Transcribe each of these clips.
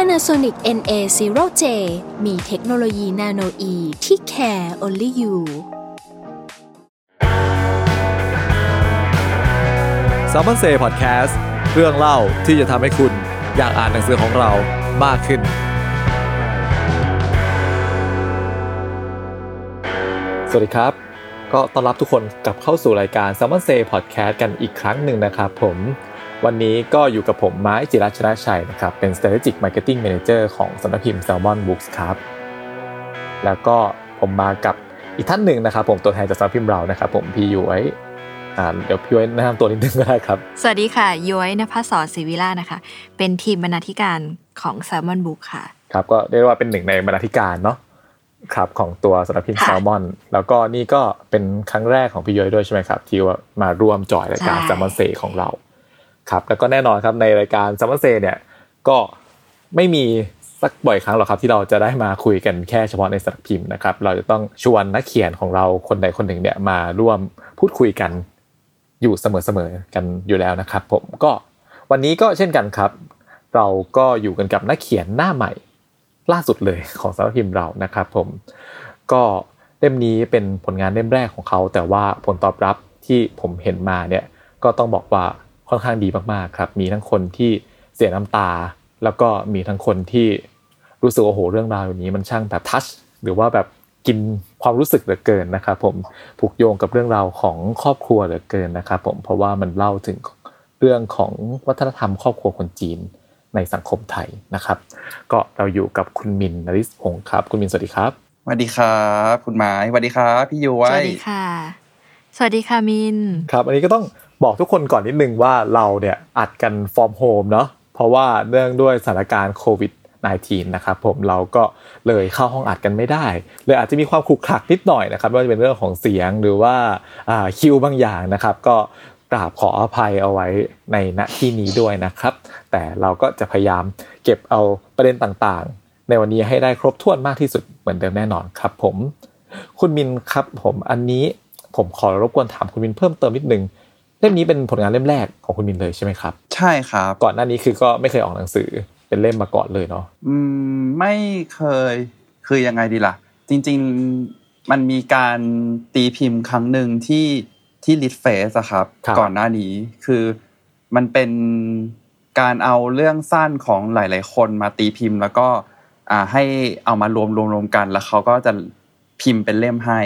Panasonic NA0J มีเทคโนโลยีนาโนอีที่ care only you s ซ m ม o n เซ่พอดแคสต์เรื่องเล่าที่จะทำให้คุณอยากอ่านหนังสือของเรามากขึ้น สวัสดีครับ ก็ต้อนรับทุกคนกลับเข้าสู่รายการ s ซ m ม o n เซ่พอดแคสต์กันอีกครั้งหนึ่งนะครับผม วันนี้ก็อยู่กับผมไม้จิรัชนะชัยนะครับ เป็น strategic marketing manager ของสำนักพิมพ์ Salmon Books ครับ แล้วก็ผมมากับอีกท่านหนึ่งนะครับ ผมตัวแทนจากสำนักพิมพ์เรานะครับ ผมพี่ย้อยอ่าเดี๋ยวพี่ย้อยแนะนำตัวนิดนึงก็ได้ครับ สวัสดีค่ะย้อยนภัสสรศิวิล่านะคะ เป็นทีมบรรณาธิการของ s ซ l m o n Book ค่ะ ครับก็เรียกว่าเป็นหนึ่งในบรรณาธิการเนาะครับของตัวสำนักพิมพ์ค่ะแซลมอน แล้วก็นี่ก็เป็นครั้งแรกของพี่ย้อยด้วยใช่ไหมครับ ที่ว่ามาร่วมจอยรายการใช่แซลมอนเซของเรา ครับแล้วก็แน่นอนครับในรายการซลมอนเซเนี่ยก็ไม่มีสักบ่อยครั้งหรอกครับที่เราจะได้มาคุยกันแค่เฉพาะในสำนักพิมพ์นะครับ เราจะต้องชวนนักเขียนของเราคนใดคนหนึ่งเนี่ยมาร่วมพูดคุยกันอยู่เสมอๆกันอยู่แล้วนะครับ ผมก็วันนี้ก็เช่นกันครับ เราก็อยู่กันกับนักเขียนหน้าใหม่ล่าสุดเลยของสำนักพิมพ์เรานะครับ ผมก็เล่มนี้เป็นผลงานเล่มแรกของเขา แต่ว่าผลตอบรับที่ผมเห็นมาเนี่ยก็ต้องบอกว่า ค่อนข้างดีมากๆครับ มีทั้งคนที่เสียน้ำตา แล้วก็มีทั้งคนที่รู้สึกว่าโอ้โหเรื่องราวอย่างนี้มันช่างแบบทัชหรือว่าแบบกินความรู้สึกเหลือเกินนะครับผมผูกโยงกับเรื่องราวของครอบครัวเหลือเกินนะครับผมเพราะว่ามันเล่าถึงเรื่องของวัฒนธรรมครอบครัวคนจีนในสังคมไทยนะครับ ก็เราอยู่กับคุณมินนริศพงศ์ครับ คุณมินสวัสดีครับสวัสดีครับคุณไม้สวัสดีครับพี่ย้อสวัยสดีค่ะ สวัสดีค่ะมินครับ อันนี้ก็ต้อง บอกทุกคนก่อนนิดนึงว่าเราเนี่ยอัดกันฟอร์มโฮมเนาะเพราะว่าเนื่องด้วยสถานการณ์โควิด -19 นะครับผมเราก็เลยเข้าห้องอัดกันไม่ได้เลยอาจจะมีความขรุกขลักนิดหน่อยนะครับไม่ว่าจะเป็นเรื่องของเสียงหรือว่าอ่าคิวบางอย่างนะครับ ก็กราบขออภัยเอาไว้ในณที่นี้ด้วยนะครับ แต่เราก็จะพยายามเก็บเอาประเด็นต่างๆ ในวันนี้ให้ได้ครบถ้วนมากที่สุดเหมือนเดิมแน่นอนครับ ผม คุณมินครับผมอันนี้ผมขอรบกวนถามคุณมินเพิ่มเติมนิดนึง เล่มนี้เป็นผลงานเล่มแรกของคุณมินเลยใช่ไหมครับ ใช่ครับ ก่อนหน้านี้คือก็ไม่เคยออกหนังสือเป็นเล่มมาก่อนเลยเนาะอืมไม่เคยคือยังไงดีล่ะ จริง ๆมันมีการตีพิมพ์ครั้งหนึ่งที่ที่ลิทเฟสอะครับ ก่อนหน้านี้คือมันเป็นการเอาเรื่องสั้นของหลาย ๆ คนมาตีพิมพ์ แล้วก็อ่าให้เอามารวมรวมรวมกัน แล้วเขาก็จะพิมพ์เป็นเล่มให้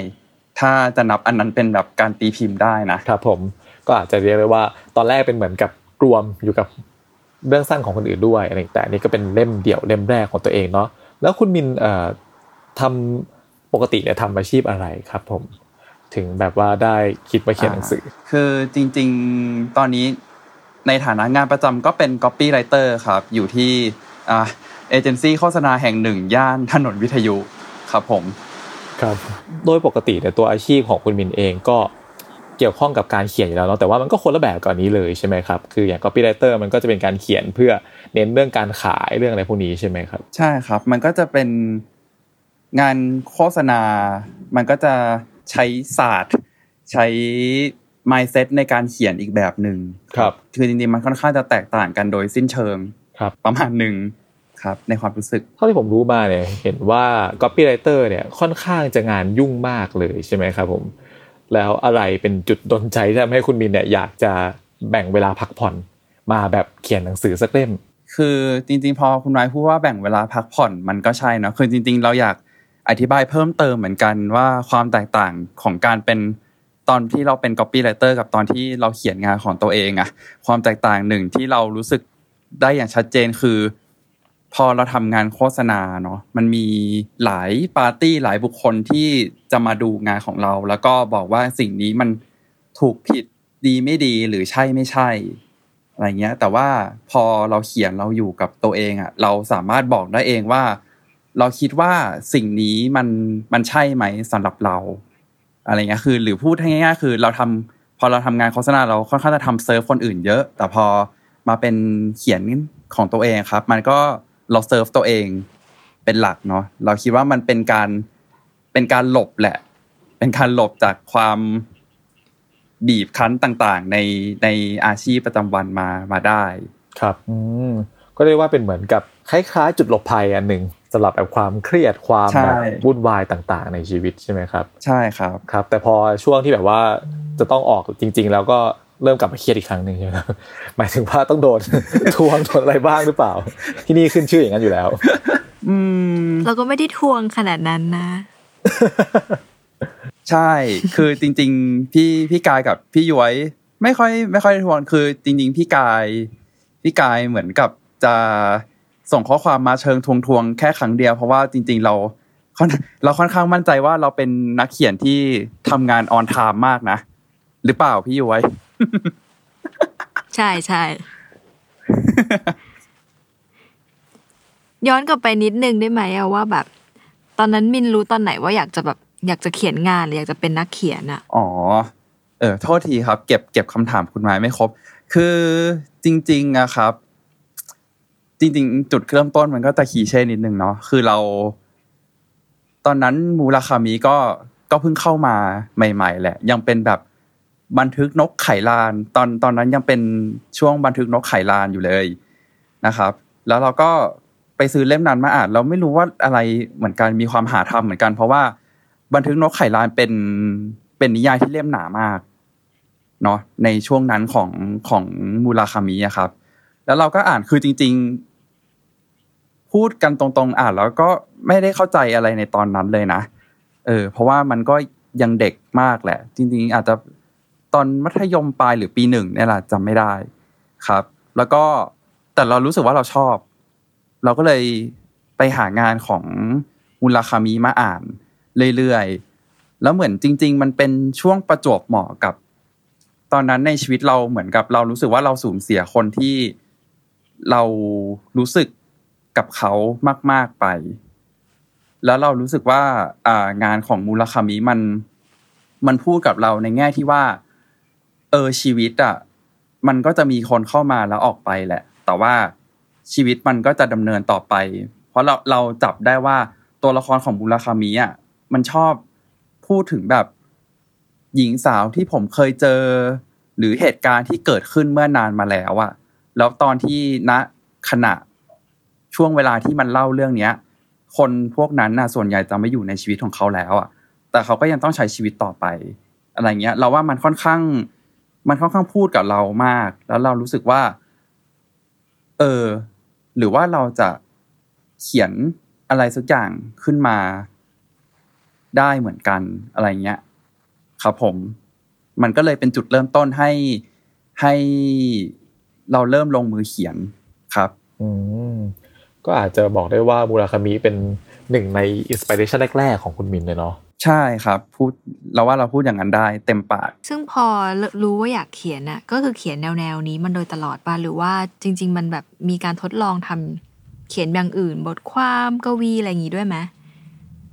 ถ้าจะนับอันนั้นเป็นแบบการตีพิมพ์ได้นะครับผม ก็อาจจะเรียกได้ว่าตอนแรกเป็นเหมือนกับรวมอยู่กับเรื่องสั้นของคนอื่นด้วยอะไรแต่อันนี่ก็เป็นเล่มเดี่ยวเล่มแรกของตัวเองเนาะแล้วคุณมินเอ่อทำปกติเนี่ยทำอาชีพอะไรครับผมถึงแบบว่าได้คิดมาเขียนหนังสือ คือจริงๆ ตอนนี้ในฐานะงานประจำก็เป็น copywriter ครับ อยู่ที่อ่าเอเจนซี่โฆษณาแห่งหนึ่ง ย่านถนนวิทยุครับผม ครับ โดยปกติเนี่ยตัวอาชีพของคุณมินเองก็ เกี่ยวข้องกับการเขียนอยู่แล้วเนาะแต่ว่ามันก็คนละแบบกับอันนี้เลยใช่ไหมครับคืออย่าง copywriter มันก็จะเป็นการเขียนเพื่อเน้นเรื่องการขายเรื่องอะไรพวกนี้ใช่ไหมครับใช่ครับ มันก็จะเป็นงานโฆษณา มันก็จะใช้ศาสตร์ ใช้ mindset ในการเขียนอีกแบบหนึ่งครับคือจริงๆมันค่อนข้างจะแตกต่างกันโดยสิ้นเชิงครับประมาณหนึ่งครับในความรู้สึก เท่าที่ผมรู้มาเนี่ยเห็นว่า copywriter เนี่ยค่อนข้างจะงานยุ่งมากเลยใช่ไหมครับผม แล้วอะไรเป็นจุดดนใจที่ทำให้คุณมินเนี่ยอยากจะแบ่งเวลาพักผ่อนมาแบบเขียนหนังสือสักเล่ม คือจริงๆ พอคุณนายพูดว่าแบ่งเวลาพักผ่อนมันก็ใช่นะคือจริง ๆ เราอยากอธิบายเพิ่มเติมเหมือนกันว่าความแตกต่างของการเป็นตอนที่เราเป็น copywriter กับตอนที่เราเขียนงานของตัวเองอะความแตกต่างหนึ่งที่เรารู้สึกได้อย่างชัดเจนคือ พอเราทำงานโฆษณาเนาะมันมีหลายปาร์ตี้หลายบุคคลที่จะมาดูงานของเรา แล้วก็บอกว่าสิ่งนี้มันถูกผิดดีไม่ดีหรือใช่ไม่ใช่อะไรเงี้ย แต่ว่าพอเราเขียนเราอยู่กับตัวเองอะเราสามารถบอกได้เองว่า เราคิดว่าสิ่งนี้มันมันใช่ไหมสำหรับเรา อะไรเงี้ยคือ หรือพูดง่ายๆคือเราทำพอเราทำงานโฆษณาเราค่อนข้างจะทำเซิร์ฟคนอื่นเยอะ แต่พอมาเป็นเขียนของตัวเองครับ มันก็ เราเซิร์ฟตัวเองเป็นหลักเนาะเราคิดว่ามันเป็นการเป็นการหลบแหละ เป็นการหลบจากความบีบคั้นต่างๆ ในในอาชีพประจำวันมามาได้ ครับอืมก็เรียกว่าเป็นเหมือนกับคล้ายๆ จุดหลบภัยอันหนึ่งสำหรับแบบความเครียดความใช่แบบวุ่นวายต่าง ๆ ในชีวิตใช่ไหมครับ ใช่ครับครับ แต่พอช่วงที่แบบว่าจะต้องออกจริง ๆ แล้วก็ เริ่มกลับมาเครียดอีกครั้งหนึ่งใช่ไหมครับหมายถึงว่าต้องโดนทวงโดนอะไรบ้างหรือเปล่า ที่นี่ขึ้นชื่ออย่างนั้นอยู่แล้ว อืมเราก็ไม่ได้ทวงขนาดนั้นนะ ใช่ คือจริง ๆ พี่พี่กายกับพี่ย้วยไม่ค่อย ไม่ค่อยได้ทวงคือ จริง ๆ พี่กาย พี่กายเหมือนกับจะส่งข้อความมาเชิงทวงทวงๆแค่ครั้งเดียวเพราะว่าจริง ๆ เราค่อนเราค่อนข้างมั่นใจว่าเราเป็นนักเขียนที่ทำงานออนไทม์มากนะ หรือเปล่าพี่ย้วย ใช่ใช่ย้อนกลับไปนิดนึงได้ไหมอะว่าแบบ ตอนนั้นมินรู้ตอนไหนว่าอยากจะแบบอยากจะเขียนงานหรืออยากจะเป็นนักเขียนอะอ๋อเออโทษทีครับ เก็บเก็บคำถามคุณไม้ไม่ครบ คือจริง ๆอะครับ จริง ๆ จุดเริ่มต้นมันก็จะคีเช่นิดนึงเนาะคือเรา ตอนนั้นมูราคามิก็ก็เพิ่งเข้ามาใหม่ ๆ แหละ ยังเป็นแบบ บันทึกนกไข่ลาน ตอนตอนนั้นยังเป็นช่วงบันทึกนกไข่ลานอยู่เลยนะครับ แล้วเราก็ไปซื้อเล่มนั้นมาอ่านเราไม่รู้ว่าอะไรเหมือนกันมีความหาทำเหมือนกัน เพราะว่าบันทึกนกไข่ลานเป็นเป็นนิยายที่เล่มหนามากเนาะในช่วงนั้นของของมูราคามิอะครับ แล้วเราก็อ่านคือจริง ๆ พูดกันตรงๆ อ่านแล้วก็ไม่ได้เข้าใจอะไรในตอนนั้นเลยนะเออ เพราะว่ามันก็ยังเด็กมากแหละ จริง ๆ อาจจะ ตอนมัธยมปลายหรือปีหนึ่งเนี่ยแหละจำไม่ได้ครับ แล้วก็แต่เรารู้สึกว่าเราชอบ เราก็เลยไปหางานของมูลคามิมาอ่านเรื่อยๆ แล้วเหมือนจริง ๆ มันเป็นช่วงประจวบเหมาะกับ ตอนนั้นในชีวิตเราเหมือนกับ เรารู้สึกว่าเราสูญเสียคนที่เรารู้สึกกับเขามาก ๆไป แล้วเรารู้สึกว่าอ่างานของมูลคามิมัน มันพูดกับเราในแง่ที่ว่า เออชีวิตอะมันก็จะมีคนเข้ามาแล้วออกไปแหละ แต่ว่าชีวิตมันก็จะดำเนินต่อไป เพราะเราเราจับได้ว่าตัวละครของมูลคามิอะมันชอบพูดถึงแบบหญิงสาวที่ผมเคยเจอ หรือเหตุการณ์ที่เกิดขึ้นเมื่อนานมาแล้วอะ แล้วตอนที่ณขณะช่วงเวลาที่มันเล่าเรื่องเนี้ย คนพวกนั้นน่ะส่วนใหญ่จะไม่อยู่ในชีวิตของเขาแล้วอะ แต่เขาก็ยังต้องใช้ชีวิตต่อไป อะไรเงี้ย เราว่ามันค่อนข้าง มันค่อนข้างพูดกับเรามาก แล้วเรารู้สึกว่า เออ หรือว่าเราจะเขียนอะไรสักอย่างขึ้นมาได้เหมือนกันอะไรเงี้ย ครับผม มันก็เลยเป็นจุดเริ่มต้นให้ให้เราเริ่มลงมือเขียนครับ อืมก็อาจจะบอกได้ว่ามูราคามิเป็นหนึ่งในอินสปิเรชันแรก ๆ ของคุณมินเลยเนาะ ใช่ครับพูดเราว่าเราพูดอย่างนั้นได้เต็มปาก ซึ่งพอรู้ว่าอยากเขียนอะก็คือเขียนแนวแนวๆนี้มันโดยตลอดป่ะหรือว่าจริง ๆ มันแบบมีการทดลองทำเขียนอย่างอื่น บทความกวีอะไรอย่างงี้ด้วยไหม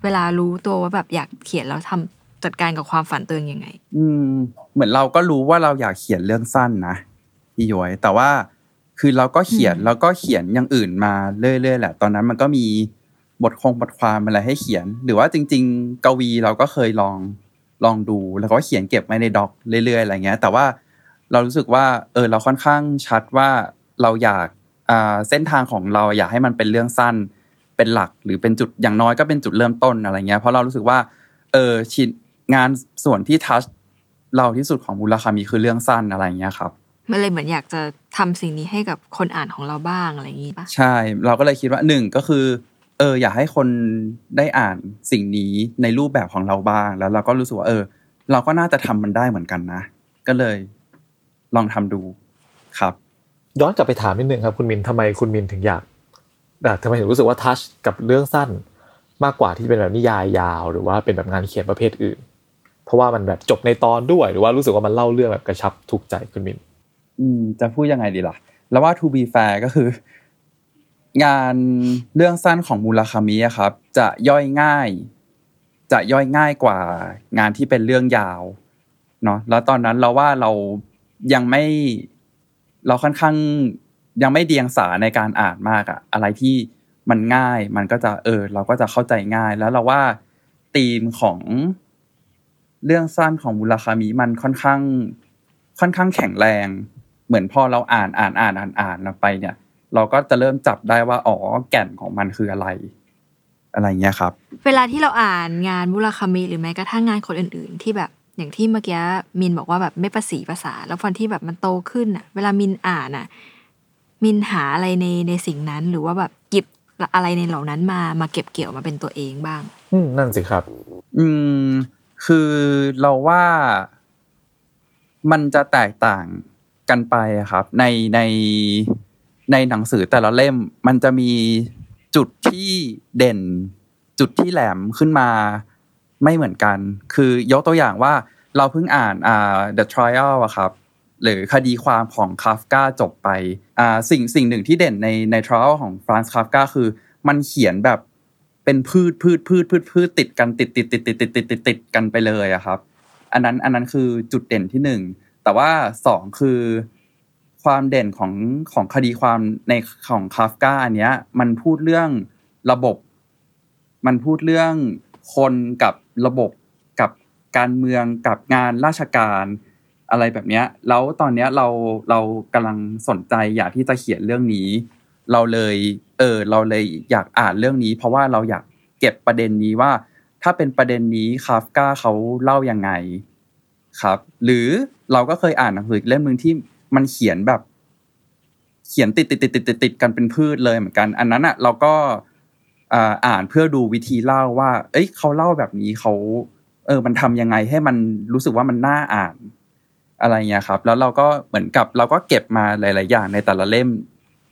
เวลารู้ตัวว่าแบบอยากเขียนแล้วทำจัดการกับความฝันตัวเองยังไง อืม เหมือนเราก็รู้ว่าเราอยากเขียนเรื่องสั้นนะพี่ย้อยแต่ว่าคือเราก็เขียนอืมแล้วก็เขียนอย่างอื่นมาเรื่อยๆแหละ ตอนนั้นมันก็มี บทคงบทความอะไรให้เขียน หรือว่าจริง ๆ กวีเราก็เคยลองลองดูแล้วก็เขียนเก็บไว้ในด็อกเรื่อยๆอะไรเงี้ย แต่ว่าเรารู้สึกว่าเออเราค่อนข้างชัดว่าเราอยากอ่าเส้นทางของเราอยากให้มันเป็นเรื่องสั้นเป็นหลักหรือเป็นจุดอย่างน้อยก็เป็นจุดเริ่มต้นอะไรเงี้ยเพราะเรารู้สึกว่าเออชิ้นงานส่วนที่ทัชเราที่สุดของมูลคามีคือเรื่องสั้นอะไรเงี้ยครับมันเลยเหมือนอยากจะทำสิ่งนี้ให้กับคนอ่านของเราบ้างอะไรอย่างงี้ป่ะใช่ เราก็เลยคิดว่าหนึ่งก็คือ เอออยากให้คนได้อ่านสิ่งนี้ในรูปแบบของเราบ้าง แล้วเราก็รู้สึกว่าเออ เราก็น่าจะทำมันได้เหมือนกันนะ ก็เลย ลองทำดูครับ ย้อนกลับไปถามนิดนึงครับ คุณมินทำไมคุณมินถึงอยากอะทำไมถึงรู้สึกว่าทัชกับเรื่องสั้น มากกว่าที่เป็นแบบนิยายยาว หรือว่าเป็นแบบงานเขียนประเภทอื่น เพราะว่ามันแบบจบในตอนด้วย หรือว่ารู้สึกว่ามันเล่าเรื่องแบบกระชับถูกใจคุณมินอืมจะพูดยังไงดีล่ะ แล้วว่า to be fair ก็คือ งานเรื่องสั้นของมูลคามิอะครับ จะย่อยง่าย จะย่อยง่ายกว่างานที่เป็นเรื่องยาวเนาะแล้วตอนนั้นเราว่าเรายังไม่เราค่อนข้างยังไม่เดียงสาในการอ่านมากอะอะไรที่มันง่าย มันก็จะเออ เราก็จะเข้าใจง่าย แล้วเราว่าธีมของเรื่องสั้นของมูลคามิมันค่อนข้าง ค่อนข้างแข็งแรง เหมือนพอเราอ่านอ่านอ่านอ่านอ่านไปเนี่ย เราก็จะเริ่มจับได้ว่าอ๋อแก่นของมันคืออะไร อะไรเงี้ยครับ เวลาที่เราอ่านงานมุราคามิหรือแม้กระทั่งงานคนอื่น ๆ ที่แบบอย่างที่เมื่อกี้มินบอกว่าแบบไม่ประสีภาษา แล้วพอที่แบบมันโตขึ้นอะ เวลามินอ่านอะ มินหาอะไรในในสิ่งนั้นหรือว่าแบบหยิบอะไรในเหล่านั้นมามาเก็บเกี่ยวมาเป็นตัวเองบ้าง อืมนั่นสิครับ อืมคือเราว่ามันจะแตกต่างกันไปอะครับ ในใน ในหนังสือแต่ละเล่มมันจะมีจุดที่เด่น จุดที่แหลมขึ้นมาไม่เหมือนกัน คือยกตัวอย่างว่าเราเพิ่งอ่านอ่า The Trial อะครับหรือคดีความของคาฟกาจบไปอ่าสิ่งสิ่งหนึ่งที่เด่นในใน trial ของฟรานซ์คาฟกาคือ มันเขียนแบบเป็นพืชพืชพืชพืชพืชติดกันติดติดติดติดติดติดติดติดกันไปเลยอะครับ อันนั้นอันนั้นคือจุดเด่นที่หนึ่งแต่ว่าสองคือ ความเด่นของของคดีความในของคาฟกาอันเนี้ย มันพูดเรื่องระบบ มันพูดเรื่องคนกับระบบกับการเมืองกับงานราชการอะไรแบบเนี้ย แล้วตอนเนี้ยเราเรากำลังสนใจอยากที่จะเขียนเรื่องนี้ เราเลยเออเราเลยอยากอ่านเรื่องนี้ เพราะว่าเราอยากเก็บประเด็นนี้ว่า ถ้าเป็นประเด็นนี้คาฟกาเขาเล่ายังไงครับ หรือเราก็เคยอ่านหนังสือเล่มหนึ่งที่ มันเขียนแบบ เขียนติดติดติดติดติดติดกันเป็นพืชเลยเหมือนกัน อันนั้นอะ เราก็อ่านเพื่อดูวิธีเล่าว่า เอ้ยเขาเล่าแบบนี้เขาเออ มันทำยังไงให้มันรู้สึกว่ามันน่าอ่านอะไรเงี้ยครับ แล้วเราก็เหมือนกับเราก็เก็บมาหลาย ๆ อย่างในแต่ละเล่ม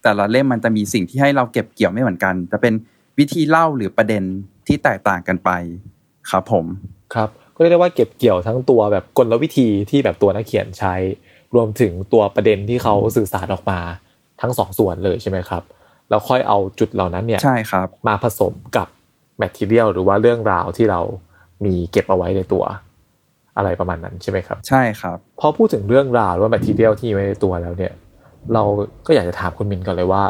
แต่ละเล่มมันจะมีสิ่งที่ให้เราเก็บเกี่ยวไม่เหมือนกัน จะเป็นวิธีเล่าหรือประเด็นที่แตกต่างกันไปครับผมครับ ก็เรียกได้ว่าเก็บเกี่ยวทั้งตัวแบบกลวิธีที่แบบตัวนักเขียนใช้ รวมถึงตัวประเด็นที่เขาสื่อสารออกมาทั้งสองส่วนเลยใช่ไหมครับแล้วค่อยเอาจุดเหล่านั้นเนี่ยใช่ครับมาผสมกับ material หรือว่าเรื่องราวที่เรามีเก็บเอาไว้ในตัวอะไรประมาณนั้นใช่ไหมครับ ใช่ครับพอพูดถึงเรื่องราวหรือว่า material ที่มีไว้ในตัวแล้วเนี่ย เราก็อยากจะถามคุณมินก่อนเลยว่า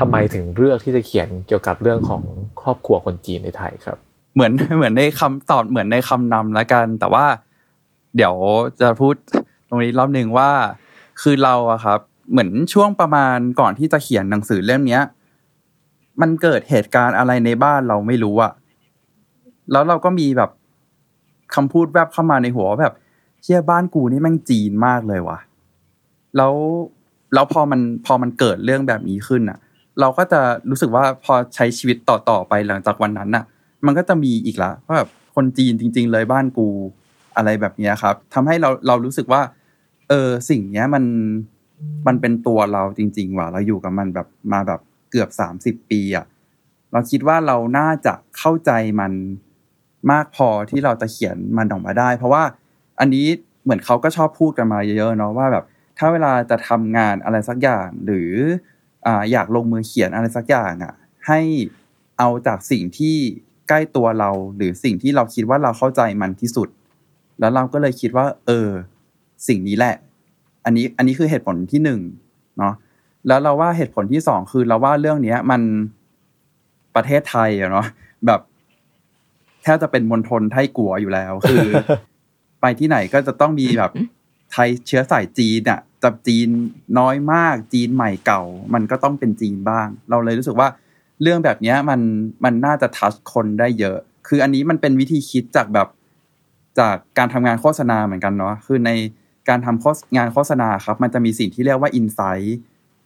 ทำไมถึงเลือกที่จะเขียนเกี่ยวกับเรื่องของครอบครัวคนจีนในไทยครับ เหมือนเหมือนในคำตอบเหมือนในคำนำแล้วกัน แต่ว่า เดี๋ยวจะพูด ตรงนี้รอบหนึ่งว่า คือเราอะครับ เหมือนช่วงประมาณก่อนที่จะเขียนหนังสือเล่มเนี้ย มันเกิดเหตุการณ์อะไรในบ้านเราไม่รู้อะแล้วเราก็มีแบบคำพูดแวบเข้ามาในหัวแบบเชี่ยบ้านกูนี่แม่งจีนมากเลยว่ะ แล้วแล้วพอมันพอมันเกิดเรื่องแบบนี้ขึ้นอะเราก็จะรู้สึกว่าพอใช้ชีวิตต่อต่อไปหลังจากวันนั้นอะมันก็จะมีอีกละว่าแบบคนจีนจริง ๆ เลยบ้านกูอะไรแบบนี้ครับทำให้เราเรารู้สึกว่า เออ สิ่งเนี้ยมันมันเป็นตัวเราจริง ๆ ว่ะเราอยู่กับมันแบบมาแบบเกือบสามสิบปีอะเราคิดว่าเราน่าจะเข้าใจมันมากพอที่เราจะเขียนมันออกมาได้ เพราะว่าอันนี้เหมือนเขาก็ชอบพูดกันมาเยอะๆเนาะว่าแบบ ถ้าเวลาจะทำงานอะไรสักอย่างหรืออ่าอยากลงมือเขียนอะไรสักอย่างอะ ให้เอาจากสิ่งที่ใกล้ตัวเราหรือสิ่งที่เราคิดว่าเราเข้าใจมันที่สุด แล้วเราก็เลยคิดว่า เออ สิ่งนี้แหละ อันนี้อันนี้คือเหตุผลที่หนึ่งเนาะแล้วเราว่าเหตุผลที่สองคือเราว่าเรื่องเนี้ย มันประเทศไทยอะเนาะแบบแทบจะเป็นมณฑลไทยกัวอยู่แล้ว คือ ไปที่ไหนก็จะต้องมีแบบ ไทยเชื้อสายจีนอะจะจีนน้อยมาก จีนใหม่เก่า มันก็ต้องเป็นจีนบ้าง เราเลยรู้สึกว่าเรื่องแบบเนี้ยมันมันน่าจะทัชคนได้เยอะ คืออันนี้มันเป็นวิธีคิดจากแบบจากการทำงานโฆษณาเหมือนกันเนาะคือใน การทำงานโฆษณาครับ มันจะมีสิ่งที่เรียกว่าอินไซต์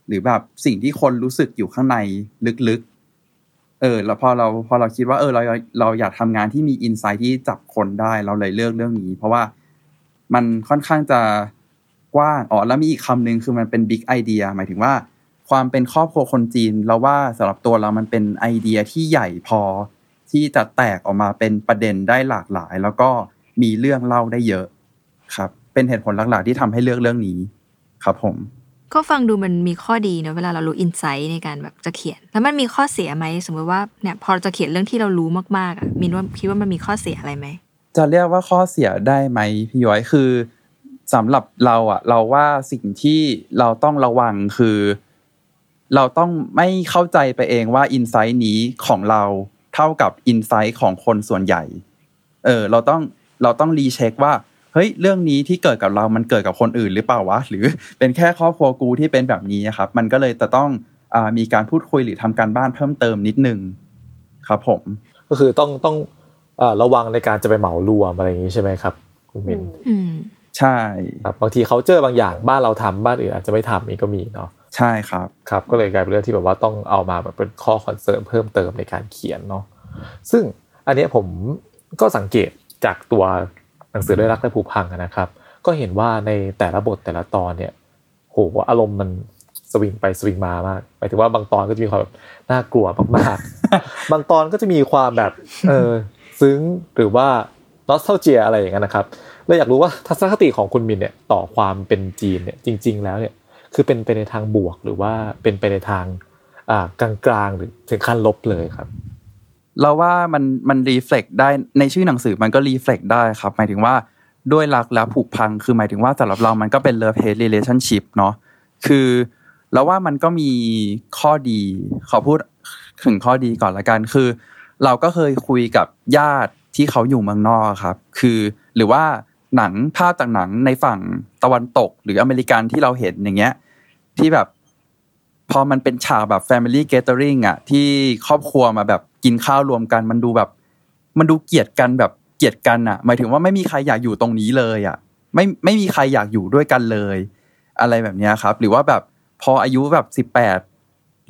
หรือแบบสิ่งที่คนรู้สึกอยู่ข้างในลึกๆ เออ แล้วพอเราพอเราคิดว่าเออเราเราอยากทำงานที่มีอินไซต์ที่จับคนได้เราเลยเลือกเรื่องนี้ เพราะว่ามันค่อนข้างจะกว้างอ๋อแล้วมีอีกคำหนึ่งคือมันเป็นบิ๊กไอเดียหมายถึงว่า ความเป็นครอบครัวคนจีน เราว่าสำหรับตัวเรามันเป็นไอเดียที่ใหญ่พอที่จะแตกออกมาเป็นประเด็นได้หลากหลาย แล้วก็มีเรื่องเล่าได้เยอะครับ เป็นเหตุผลหลักๆ ที่ทำให้เลือกเรื่องนี้ ครับผม ก็ฟังดูมันมีข้อดีเนอะเวลาเรารู้อินไซต์ในการแบบจะเขียน แล้วมันมีข้อเสียไหมสมมติว่าเนี่ยพอเราจะเขียนเรื่องที่เรารู้มากๆอะมินว่าคิดว่ามันมีข้อเสียอะไรไหมจะเรียกว่าข้อเสียได้ไหมพี่ย้อยคือสำหรับเราอะ เราว่าสิ่งที่เราต้องระวังคือ เราต้องไม่เข้าใจไปเองว่าอินไซต์นี้ของเราเท่ากับอินไซต์ของคนส่วนใหญ่ เออ เราต้องเราต้อง recheck ว่า เฮ้ยเรื่องนี้ที่เกิดกับเรามันเกิดกับคนอื่นหรือเปล่าวะหรือเป็นแค่ครอบครัวกูที่เป็นแบบนี้ครับ มันก็เลยจะต้องอ่ามีการพูดคุยหรือทำการบ้านเพิ่มเติมนิดนึงครับผม ก็คือต้องต้องเอ่อระวังในการจะไปเหมารวมอะไรอย่างนี้ใช่ไหมครับคุณมินอืมใช่ครับบางทีเขาเจอบางอย่างบ้านเราทำบ้านอื่นอาจจะไม่ทำนี่ก็มีเนาะใช่ครับครับ ก็เลยกลายเป็นเรื่องที่แบบว่าต้องเอามาแบบเป็นข้อ concern เพิ่มเติมในการเขียนเนาะซึ่งอันเนี้ยผมก็สังเกตจากตัว หนังสือด้วยรักและผูกพังอะนะครับ ก็เห็นว่าในแต่ละบทแต่ละตอนเนี่ยโหอารมณ์มันสวิงไปสวิงมามากหมายถึงว่าบางตอนก็จะมีความแบบน่ากลัวมากๆ บางตอนก็จะมีความแบบเออซึ้งหรือว่านอสเทลเจียอะไรอย่างเงี้ยนะครับเลยอยากรู้ว่าทัศนคติของคุณมินเนี่ยต่อความเป็นจีนเนี่ยจริง ๆ แล้วเนี่ยคือเป็นไปในทางบวกหรือว่าเป็นไปในทางอ่ากลางๆหรือถึงขั้นลบเลยครับ เราว่ามันมันรีเฟล็กได้ในชื่อหนังสือมันก็รีเฟล็กได้ครับหมายถึงว่าด้วยรักและผูกพังคือหมายถึงว่าสำหรับเรามันก็เป็น love hate relationship เนาะคือเราว่ามันก็มีข้อดีขอพูดถึงข้อดีก่อนละกันคือ เราก็เคยคุยกับญาติที่เขาอยู่เมืองนอกครับ คือหรือว่าหนังภาพจากหนังในฝั่งตะวันตก หรืออเมริกันที่เราเห็นอย่างเงี้ย ที่แบบ พอมันเป็นฉากแบบ Family Gathering อะที่ครอบครัวมาแบบกินข้าวรวมกันมันดูแบบ มันดูเกลียดกันแบบเกลียดกันอะ หมายถึงว่าไม่มีใครอยากอยู่ตรงนี้เลยอะ ไม่ไม่มีใครอยากอยู่ด้วยกันเลย อะไรแบบนี้ครับ หรือว่าแบบพออายุแบบสิบแปด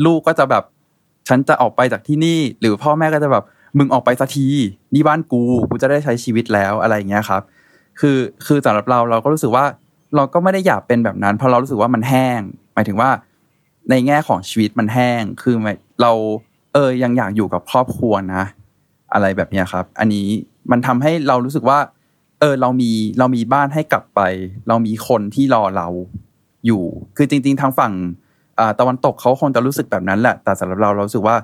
ลูกก็จะแบบฉันจะออกไปจากที่นี่ หรือพ่อแม่ก็จะแบบมึงออกไปสักทีนี่บ้านกูกูจะได้ใช้ชีวิตแล้วอะไรอย่างเงี้ยครับ คือคือสำหรับเราเราก็รู้สึกว่าเราก็ไม่ได้อยากเป็นแบบนั้น เพราะเรารู้สึกว่ามันแห้ง หมายถึงว่า ในแง่ของชีวิตมันแห้งคือเราเออยังอยากอยู่กับครอบครัวนะ อะไรแบบนี้ครับ อันนี้มันทำให้เรารู้สึกว่า เออเรามีเรามีบ้านให้กลับไป เรามีคนที่รอเราอยู่ คือจริง ๆ ทางฝั่งตะวันตกเขาคงจะรู้สึกแบบนั้นแหละ แต่สำหรับเราเรารู้สึกว่า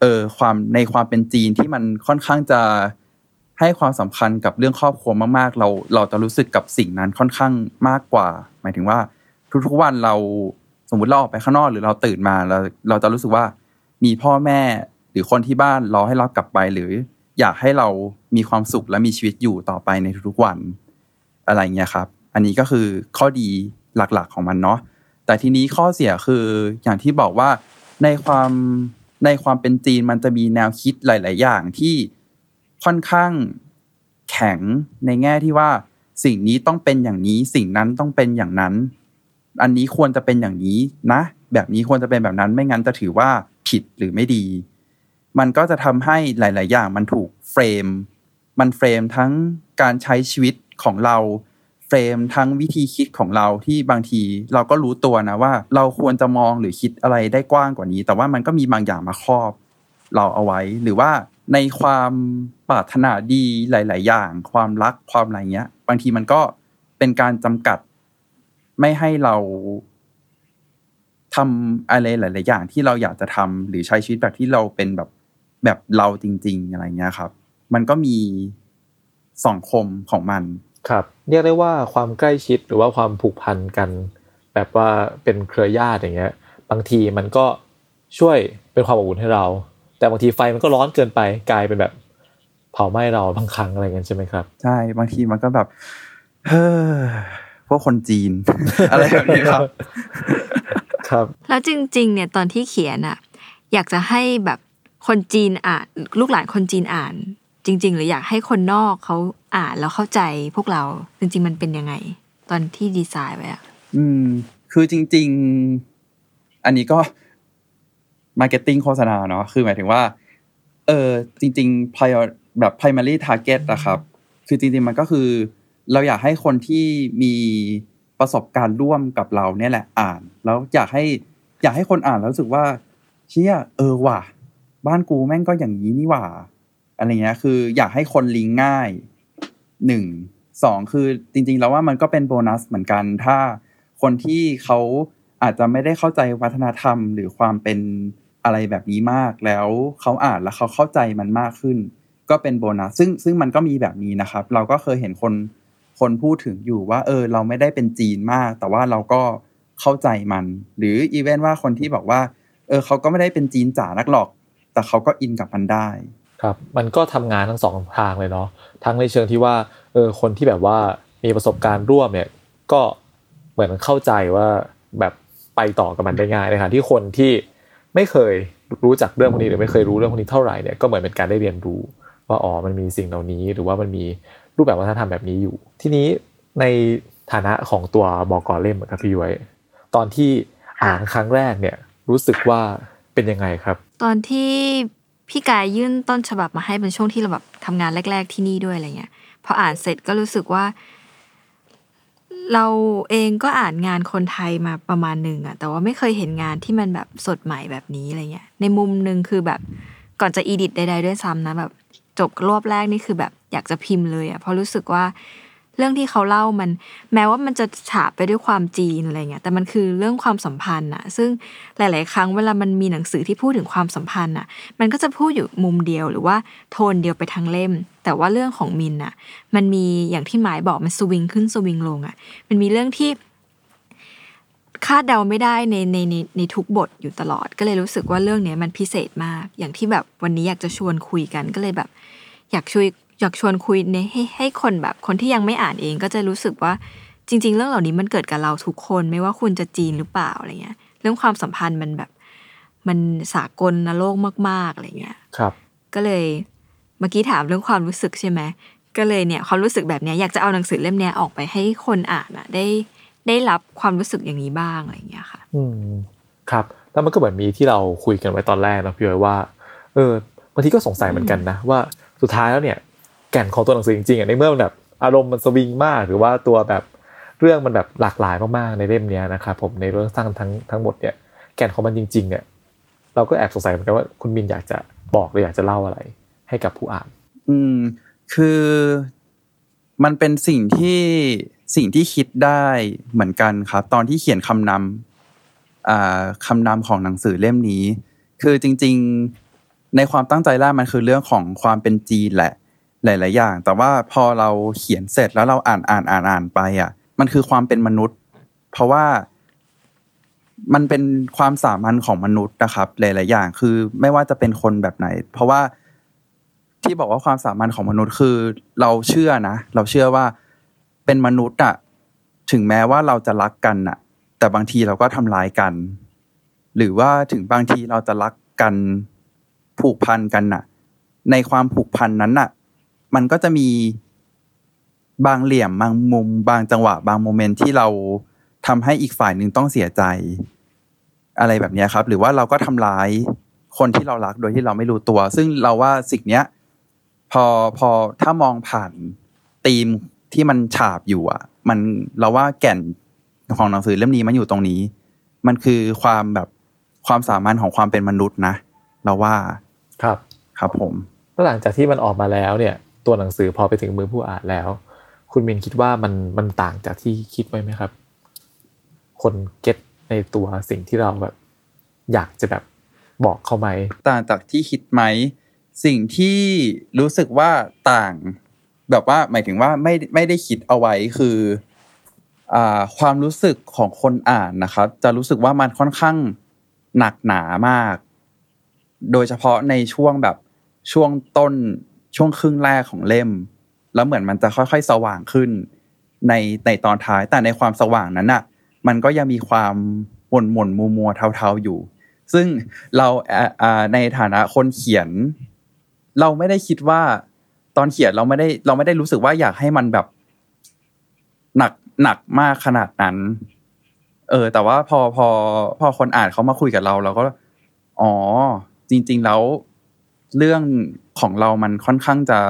เออความในความเป็นจีนที่มันค่อนข้างจะให้ความสำคัญกับเรื่องครอบครัวมากๆ เราเราจะรู้สึกกับสิ่งนั้นค่อนข้างมากกว่า หมายถึงว่าทุกๆวันเรา สมมติเราออกไปข้างนอกหรือเราตื่นมาเราเราจะรู้สึกว่ามีพ่อแม่หรือคนที่บ้านรอให้เรากลับไปหรือ อยากให้เรามีความสุขและมีชีวิตอยู่ต่อไปในทุกๆวันอะไรเงี้ยครับ อันนี้ก็คือข้อดีหลักๆของมันเนาะแต่ทีนี้ข้อเสียคืออย่างที่บอกว่าในความในความเป็นจีนมันจะมีแนวคิดหลาย ๆ อย่างที่ค่อนข้างแข็งในแง่ที่ว่าสิ่งนี้ต้องเป็นอย่างนี้สิ่งนั้นต้องเป็นอย่างนั้น อันนี้ควรจะเป็นอย่างนี้นะ แบบนี้ควรจะเป็นแบบนั้นไม่งั้นจะถือว่าผิดหรือไม่ดี มันก็จะทำให้หลาย ๆ อย่างมันถูกเฟรม มันเฟรมทั้งการใช้ชีวิตของเราเฟรมทั้งวิธีคิดของเราที่บางทีเราก็รู้ตัวนะว่า เราควรจะมองหรือคิดอะไรได้กว้างกว่านี้ แต่ว่ามันก็มีบางอย่างมาครอบ เราเอาไว้ หรือว่าในความปรารถนาดีหลาย ๆ อย่าง ความรักความอะไรเงี้ย บางทีมันก็เป็นการจำกัด ไม่ให้เราทำอะไรหลาย ๆ อย่างที่เราอยากจะทำหรือใช้ชีวิตแบบที่เราเป็นแบบแบบเราจริง ๆ อะไรเงี้ยครับ มันก็มีสังคมของมันครับ เรียกได้ว่าความใกล้ชิดหรือว่าความผูกพันกัน แบบว่าเป็นเครือญาติอย่างเงี้ย บางทีมันก็ช่วยเป็นความอบอุ่นให้เรา แต่บางทีไฟมันก็ร้อนเกินไปกลายเป็นแบบเผาไหม้เราบางครั้งอะไรเงี้ยใช่ไหมครับ ใช่บางทีมันก็แบบเฮ้อ พวกคนจีน อะไรแบบนี้ครับ ครับ แล้วจริง ๆ เนี่ยตอนที่เขียนอะอยากจะให้แบบคนจีนอ่าน ลูกหลานคนจีนอ่าน จริง ๆ หรืออยากให้คนนอกเขาอ่านแล้วเข้าใจพวกเราจริง ๆ มันเป็นยังไง ตอนที่ดีไซน์ไว้อะอืม คือจริง ๆ อันนี้ก็ marketing โฆษณาเนาะคือหมายถึงว่า เออจริง ๆ prior แบบ primary target นะครับ คือจริง ๆ มันก็คือ เราอยากให้คนที่มีประสบการณ์ร่วมกับเราเนี่ยแหละอ่าน แล้วอยากให้อยากให้คนอ่านแล้วรู้สึกว่า เชี่ยเออว่ะ บ้านกูแม่งก็อย่างนี้นี่หว่าอะไรเงี้ยคือ อยากให้คนลิงก์ง่ายหนึ่งสองคือจริง ๆ แล้วว่ามันก็เป็นโบนัสเหมือนกัน ถ้าคนที่เขาอาจจะไม่ได้เข้าใจวัฒนธรรม หรือความเป็นอะไรแบบนี้มากแล้วเขาอ่านแล้วเขาเข้าใจมันมากขึ้น ก็เป็นโบนัสซึ่งซึ่งมันก็มีแบบนี้นะครับ เราก็เคยเห็นคน คนพูดถึงอยู่ว่า เออ เราไม่ได้เป็นจีนมาก แต่ว่าเราก็เข้าใจมัน หรืออีเวนว่าคนที่บอกว่า เออเขาก็ไม่ได้เป็นจีนจ๋านักหรอก แต่เขาก็อินกับมันได้ครับมันก็ทำงานทั้งสองทางเลยเนาะทั้งในเชิงที่ว่าเออคนที่แบบว่ามีประสบการณ์ร่วมเนี่ยก็เหมือนเข้าใจว่าแบบไปต่อกับมันได้ง่ายในขณะที่คนที่ไม่เคยรู้จักเรื่องพวกนี้หรือไม่เคยรู้เรื่องพวกนี้เท่าไหร่เนี่ยก็เหมือนเป็นการได้เรียนรู้ว่าอ๋อมันมีสิ่งเหล่านี้หรือว่ามันมี รูปแบบวัฒนธรรมแบบนี้อยู่ ทีนี้ในฐานะของตัวบอกอเล่มครับพี่ย้อยตอนที่อ่านครั้งแรกเนี่ยรู้สึกว่าเป็นยังไงครับ ตอนที่พี่กายยื่นต้นฉบับมาให้เป็นช่วงที่เราแบบทำงานแรก ๆที่นี่ด้วยอะไรเงี้ยพออ่านเสร็จก็รู้สึกว่า เราเองก็อ่านงานคนไทยมาประมาณหนึ่งอะแต่ว่าไม่เคยเห็นงานที่มันแบบสดใหม่แบบนี้อะไรเงี้ยในมุมหนึ่งคือแบบก่อนจะอีดิทใดๆด้วยซ้ำนะแบบจบรอบแรกนี่คือแบบ อยากจะพิมพ์เลยอะเพราะรู้สึกว่าเรื่องที่เขาเล่ามัน แม้ว่ามันจะฉาบไปด้วยความจีนอะไรเงี้ยแต่มันคือเรื่องความสัมพันธ์อะซึ่งหลาย ๆ ครั้งเวลามันมีหนังสือที่พูดถึงความสัมพันธ์อะมันก็จะพูดอยู่มุมเดียวหรือว่าโทนเดียวไปทั้งเล่ม แต่ว่าเรื่องของมินอะมันมีอย่างที่หมายบอกมันสวิงขึ้นสวิงลงอะมันมีเรื่องที่คาดเดาไม่ได้ในในในในทุกบทอยู่ตลอด ก็เลยรู้สึกว่าเรื่องเนี้ยมันพิเศษมาก อย่างที่แบบวันนี้อยากจะชวนคุยกันก็เลยแบบ อยากช่วย อยากชวนคุยในให้ให้คนแบบคนที่ยังไม่อ่านเองก็จะรู้สึกว่าจริง ๆ เรื่องเหล่านี้มันเกิดกับเราทุกคนไม่ว่าคุณจะจีนหรือเปล่าอะไรเงี้ย เรื่องความสัมพันธ์มันแบบมันสากลนะโลกมากๆอะไรเงี้ยครับ ก็เลยเมื่อกี้ถามเรื่องความรู้สึกใช่ไหมก็เลยเนี่ยความรู้สึกแบบเนี้ยอยากจะเอาหนังสือเล่มเนี้ยออกไปให้คนอ่านอะได้ได้รับความรู้สึกอย่างนี้บ้างอะไรอย่างเงี้ยค่ะ อืมครับ แล้วมันก็เหมือนมีที่เราคุยกันไว้ตอนแรกนะพี่ย้อยว่า เออบางทีก็สงสัยเหมือนกันนะว่าสุดท้ายแล้วเนี่ย แก่นของตัวหนังสือจริงๆอะในเมื่อมันแบบอารมณ์มันสวิงมาก หรือว่าตัวแบบเรื่องมันแบบหลากหลายมากๆในเล่มนี้นะครับผมในเรื่องสร้างทั้งทั้งหมดเนี่ยแก่นของมันจริงๆเนี่ยเราก็แอบสงสัยเหมือนกันว่าคุณมินอยากจะบอกหรืออยากจะเล่าอะไร ให้กับผู้อ่าน อืม คือมันเป็นสิ่งที่สิ่งที่คิดได้เหมือนกันครับ ตอนที่เขียนคำนำอ่าคำนำของหนังสือเล่มนี้ คือจริง ๆ ในความตั้งใจแรกมันคือเรื่องของความเป็นจีนแหละ หลาย ๆ อย่าง แต่ว่าพอเราเขียนเสร็จแล้วเราอ่านอ่านอ่านอ่านไปอะ มันคือความเป็นมนุษย์ เพราะว่ามันเป็นความสามัญของมนุษย์นะครับ หลาย ๆ อย่างคือไม่ว่าจะเป็นคนแบบไหน เพราะว่าที่บอกว่าความสามัญของมนุษย์คือ เราเชื่อนะ เราเชื่อว่าเป็นมนุษย์อะถึงแม้ว่าเราจะรักกันอะแต่บางทีเราก็ทำร้ายกัน หรือว่าถึงบางทีเราจะรักกันผูกพันกันน่ะ ในความผูกพันนั้นน่ะ มันก็จะมีบางเหลี่ยมบางมุม บางจังหวะ บางโมเมนต์ที่เราทำให้อีกฝ่ายหนึ่งต้องเสียใจ อะไรแบบเนี้ยครับ หรือว่าเราก็ทำร้ายคนที่เรารักโดยที่เราไม่รู้ตัว ซึ่งเราว่าสิ่งเนี้ย พอพอถ้ามองผ่านธีมที่มันฉาบอยู่อะ มันเราว่าแก่นของหนังสือเล่มนี้มันอยู่ตรงนี้ มันคือความแบบความสามัญของความเป็นมนุษย์นะ เราว่าครับครับผมแล้วหลังจากที่มันออกมาแล้วเนี่ย ตัวหนังสือพอไปถึงมือผู้อ่านแล้ว คุณมินคิดว่ามันมันต่างจากที่คิดไว้ไหมครับ คนเก็ตในตัวสิ่งที่เราแบบ อยากจะแบบบอกเขาไหมต่างจากที่คิดไหมสิ่งที่รู้สึกว่าต่าง แบบว่าหมายถึงว่าไม่ไม่ได้คิดเอาไว้คืออ่าความรู้สึกของคนอ่านนะครับ จะรู้สึกว่ามันค่อนข้างหนักหนามาก โดยเฉพาะในช่วงแบบช่วงต้น ช่วงครึ่งแรกของเล่ม แล้วเหมือนมันจะค่อยๆ สว่างขึ้น ในในตอนท้ายแต่ในความสว่างนั้นอะ มันก็ยังมีความหม่นหม่นมัวมัวเทาๆอยู่ ซึ่งเราในฐานะคนเขียน เราไม่ได้คิดว่าตอนเขียนเราไม่ได้เราไม่ได้รู้สึกว่าอยากให้มันแบบ หนักหนักมากขนาดนั้น เออ แต่ว่าพอพอพอคนอ่านเขามาคุยกับเรา เราก็ อ๋อ จริง ๆ แล้วเรื่อง ของเรามันค่อนข้างจะ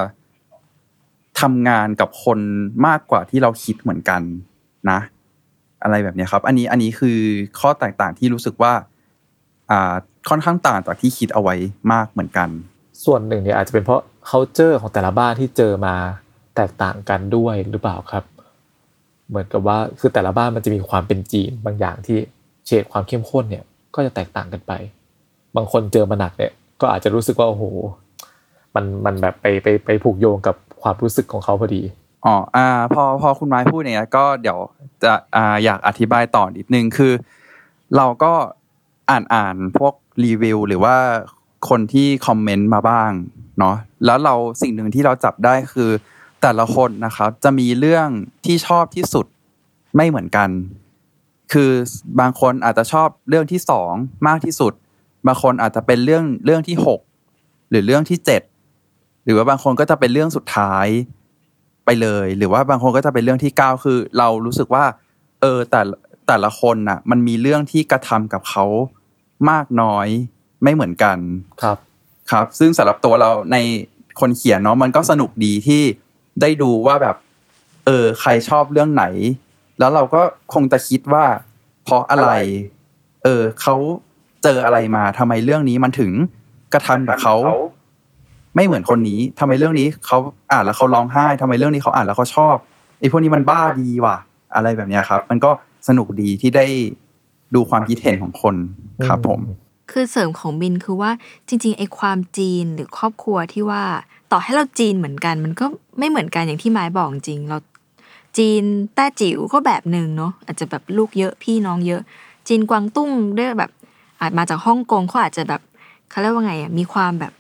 ทำงานกับคนมากกว่าที่เราคิดเหมือนกันนะ อะไรแบบนี้ครับ อันนี้อันนี้คือข้อแตกต่างที่รู้สึกว่าอ่าค่อนข้างต่างจากที่คิดเอาไว้มากเหมือนกัน ส่วนหนึ่งเนี่ยอาจจะเป็นเพราะ culture ของแต่ละบ้านที่เจอมาแตกต่างกันด้วยหรือเปล่าครับ เหมือนกับว่าคือแต่ละบ้านมันจะมีความเป็นจีนบางอย่างที่เฉดความเข้มข้นเนี่ยก็จะแตกต่างกันไป บางคนเจอมาหนักเนี่ยก็อาจจะรู้สึกว่าโอ้โห มันมันแบบไปไปไปผูกโยงกับความรู้สึกของเขาพอดีอ๋ออ่าพอพอคุณไม้พูดเนี่ยก็เดี๋ยวจะอ่าอยากอธิบายต่อนิดนึงคือ เราก็อ่านอ่านพวกรีวิวหรือว่าคนที่คอมเมนต์มาบ้างเนาะแล้วเราสิ่งหนึ่งที่เราจับได้คือ แต่ละคนนะครับจะมีเรื่องที่ชอบที่สุดไม่เหมือนกัน คือบางคนอาจจะชอบเรื่องที่สองมากที่สุด บางคนอาจจะเป็นเรื่องเรื่องที่หกหรือเรื่องที่เจ็ด รือว่าบางคนก็จะเป็นเรื่องสุดท้ายไปเลย หรือว่าบางคนก็จะเป็นเรื่องที่เก้าคือ เรารู้สึกว่า เออแต่แต่ละคนน่ะ มันมีเรื่องที่กระทำกับเขามากน้อยไม่เหมือนกันครับ ครับ ซึ่งสำหรับตัวเราในคนเขียนเนาะมันก็สนุกดีที่ได้ดูว่าแบบ เออ ใครชอบเรื่องไหน แล้วเราก็คงจะคิดว่า เพราะอะไร เออเขาเจออะไรมาทำไมเรื่องนี้มันถึงกระทำกับเขา ไม่เหมือนคนนี้ทำไมเรื่องนี้เขาอ่านแล้วเขาร้องไห้ทำไมเรื่องนี้เขาอ่านแล้วเขาชอบไอ้พวกนี้มันบ้าดีว่ะ อะไรแบบนี้ครับ มันก็สนุกดีที่ได้ดูความคิดเห็นของคนครับผม คือเสริมของบินคือว่าจริงๆไอ้ความจีนหรือครอบครัวที่ว่าต่อให้เราจีนเหมือนกัน มันก็ไม่เหมือนกันอย่างที่ไม้บอกจริง เราจีนแต้จิ๋วก็แบบหนึ่งเนาะอาจจะแบบลูกเยอะพี่น้องเยอะ จีนกวางตุ้งด้วยแบบอาจมาจากฮ่องกงเขาอาจจะแบบเขาเรียกว่าไงอะมีความแบบ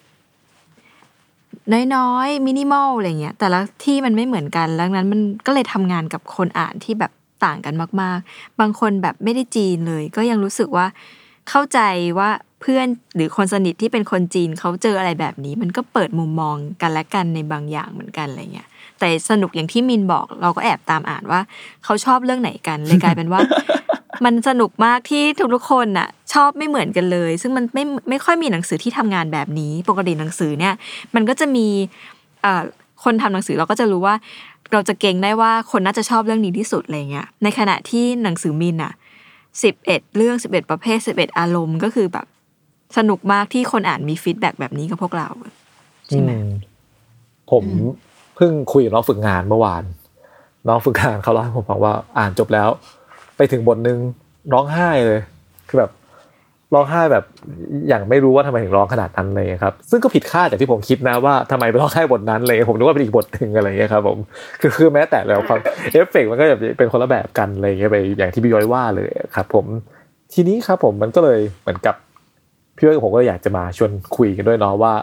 น้อยๆมินิมอลอะไรเงี้ยแต่ละที่มันไม่เหมือนกันแล้วนั้นมันก็เลยทำงานกับคนอ่านที่แบบต่างกันมาก ๆ บางคนแบบไม่ได้จีนเลย ก็ยังรู้สึกว่าเข้าใจว่าเพื่อนหรือคนสนิทที่เป็นคนจีนเขาเจออะไรแบบนี้ มันก็เปิดมุมมองกันและกันในบางอย่างเหมือนกันอะไรเงี้ยแต่สนุกอย่างที่มินบอก เราก็แอบตามอ่านว่า เขาชอบเรื่องไหนกันเลยกลายเป็นว่า มันสนุกมากที่ทุกๆคนน่ะชอบไม่เหมือนกันเลย ซึ่งมันไม่ไม่ค่อยมีหนังสือที่ทำงานแบบนี้ ปกติหนังสือเนี่ย มันก็จะมีเอ่อคนทำหนังสือเราก็จะรู้ว่า เราจะเก่งได้ว่าคนน่าจะชอบเรื่องนี้ที่สุดอะไรเงี้ยในขณะที่หนังสือมินอะสิบเอ็ดเรื่องสิบเอ็ดประเภทสิบเอ็ดอารมณ์ก็คือแบบสนุกมากที่คนอ่านมีฟีดแบ็กแบบนี้กับพวกเราใช่ไหมอืมผมเพิ่งคุยกับน้องฝึกงานเมื่อวานน้องฝึกงานเขาเล่าให้ผมฟังว่าอ่านจบแล้ว ไปถึงบทหนึ่งร้องไห้เลย คือแบบร้องไห้แบบอย่างไม่รู้ว่าทำไมถึงร้องขนาดนั้นเลยครับ ซึ่งก็ผิดคาดจากที่ผมคิดนะว่าทำไมไปร้องไห้บทนั้นเลย ผมนึกว่าเป็นอีกบทหนึ่งอะไรอย่างเงี้ยครับผมคือคือแม้แต่แล้วความเอฟเฟกต์มันก็แบบเป็นคนละแบบกันอะไรเงี้ยไปอย่างที่พี่ย้อยว่าเลยครับ ผมทีนี้ครับผมมันก็เลยเหมือนกับพี่ย้อยกับผมก็อยากจะมาชวนคุยกันด้วยเนาะว่า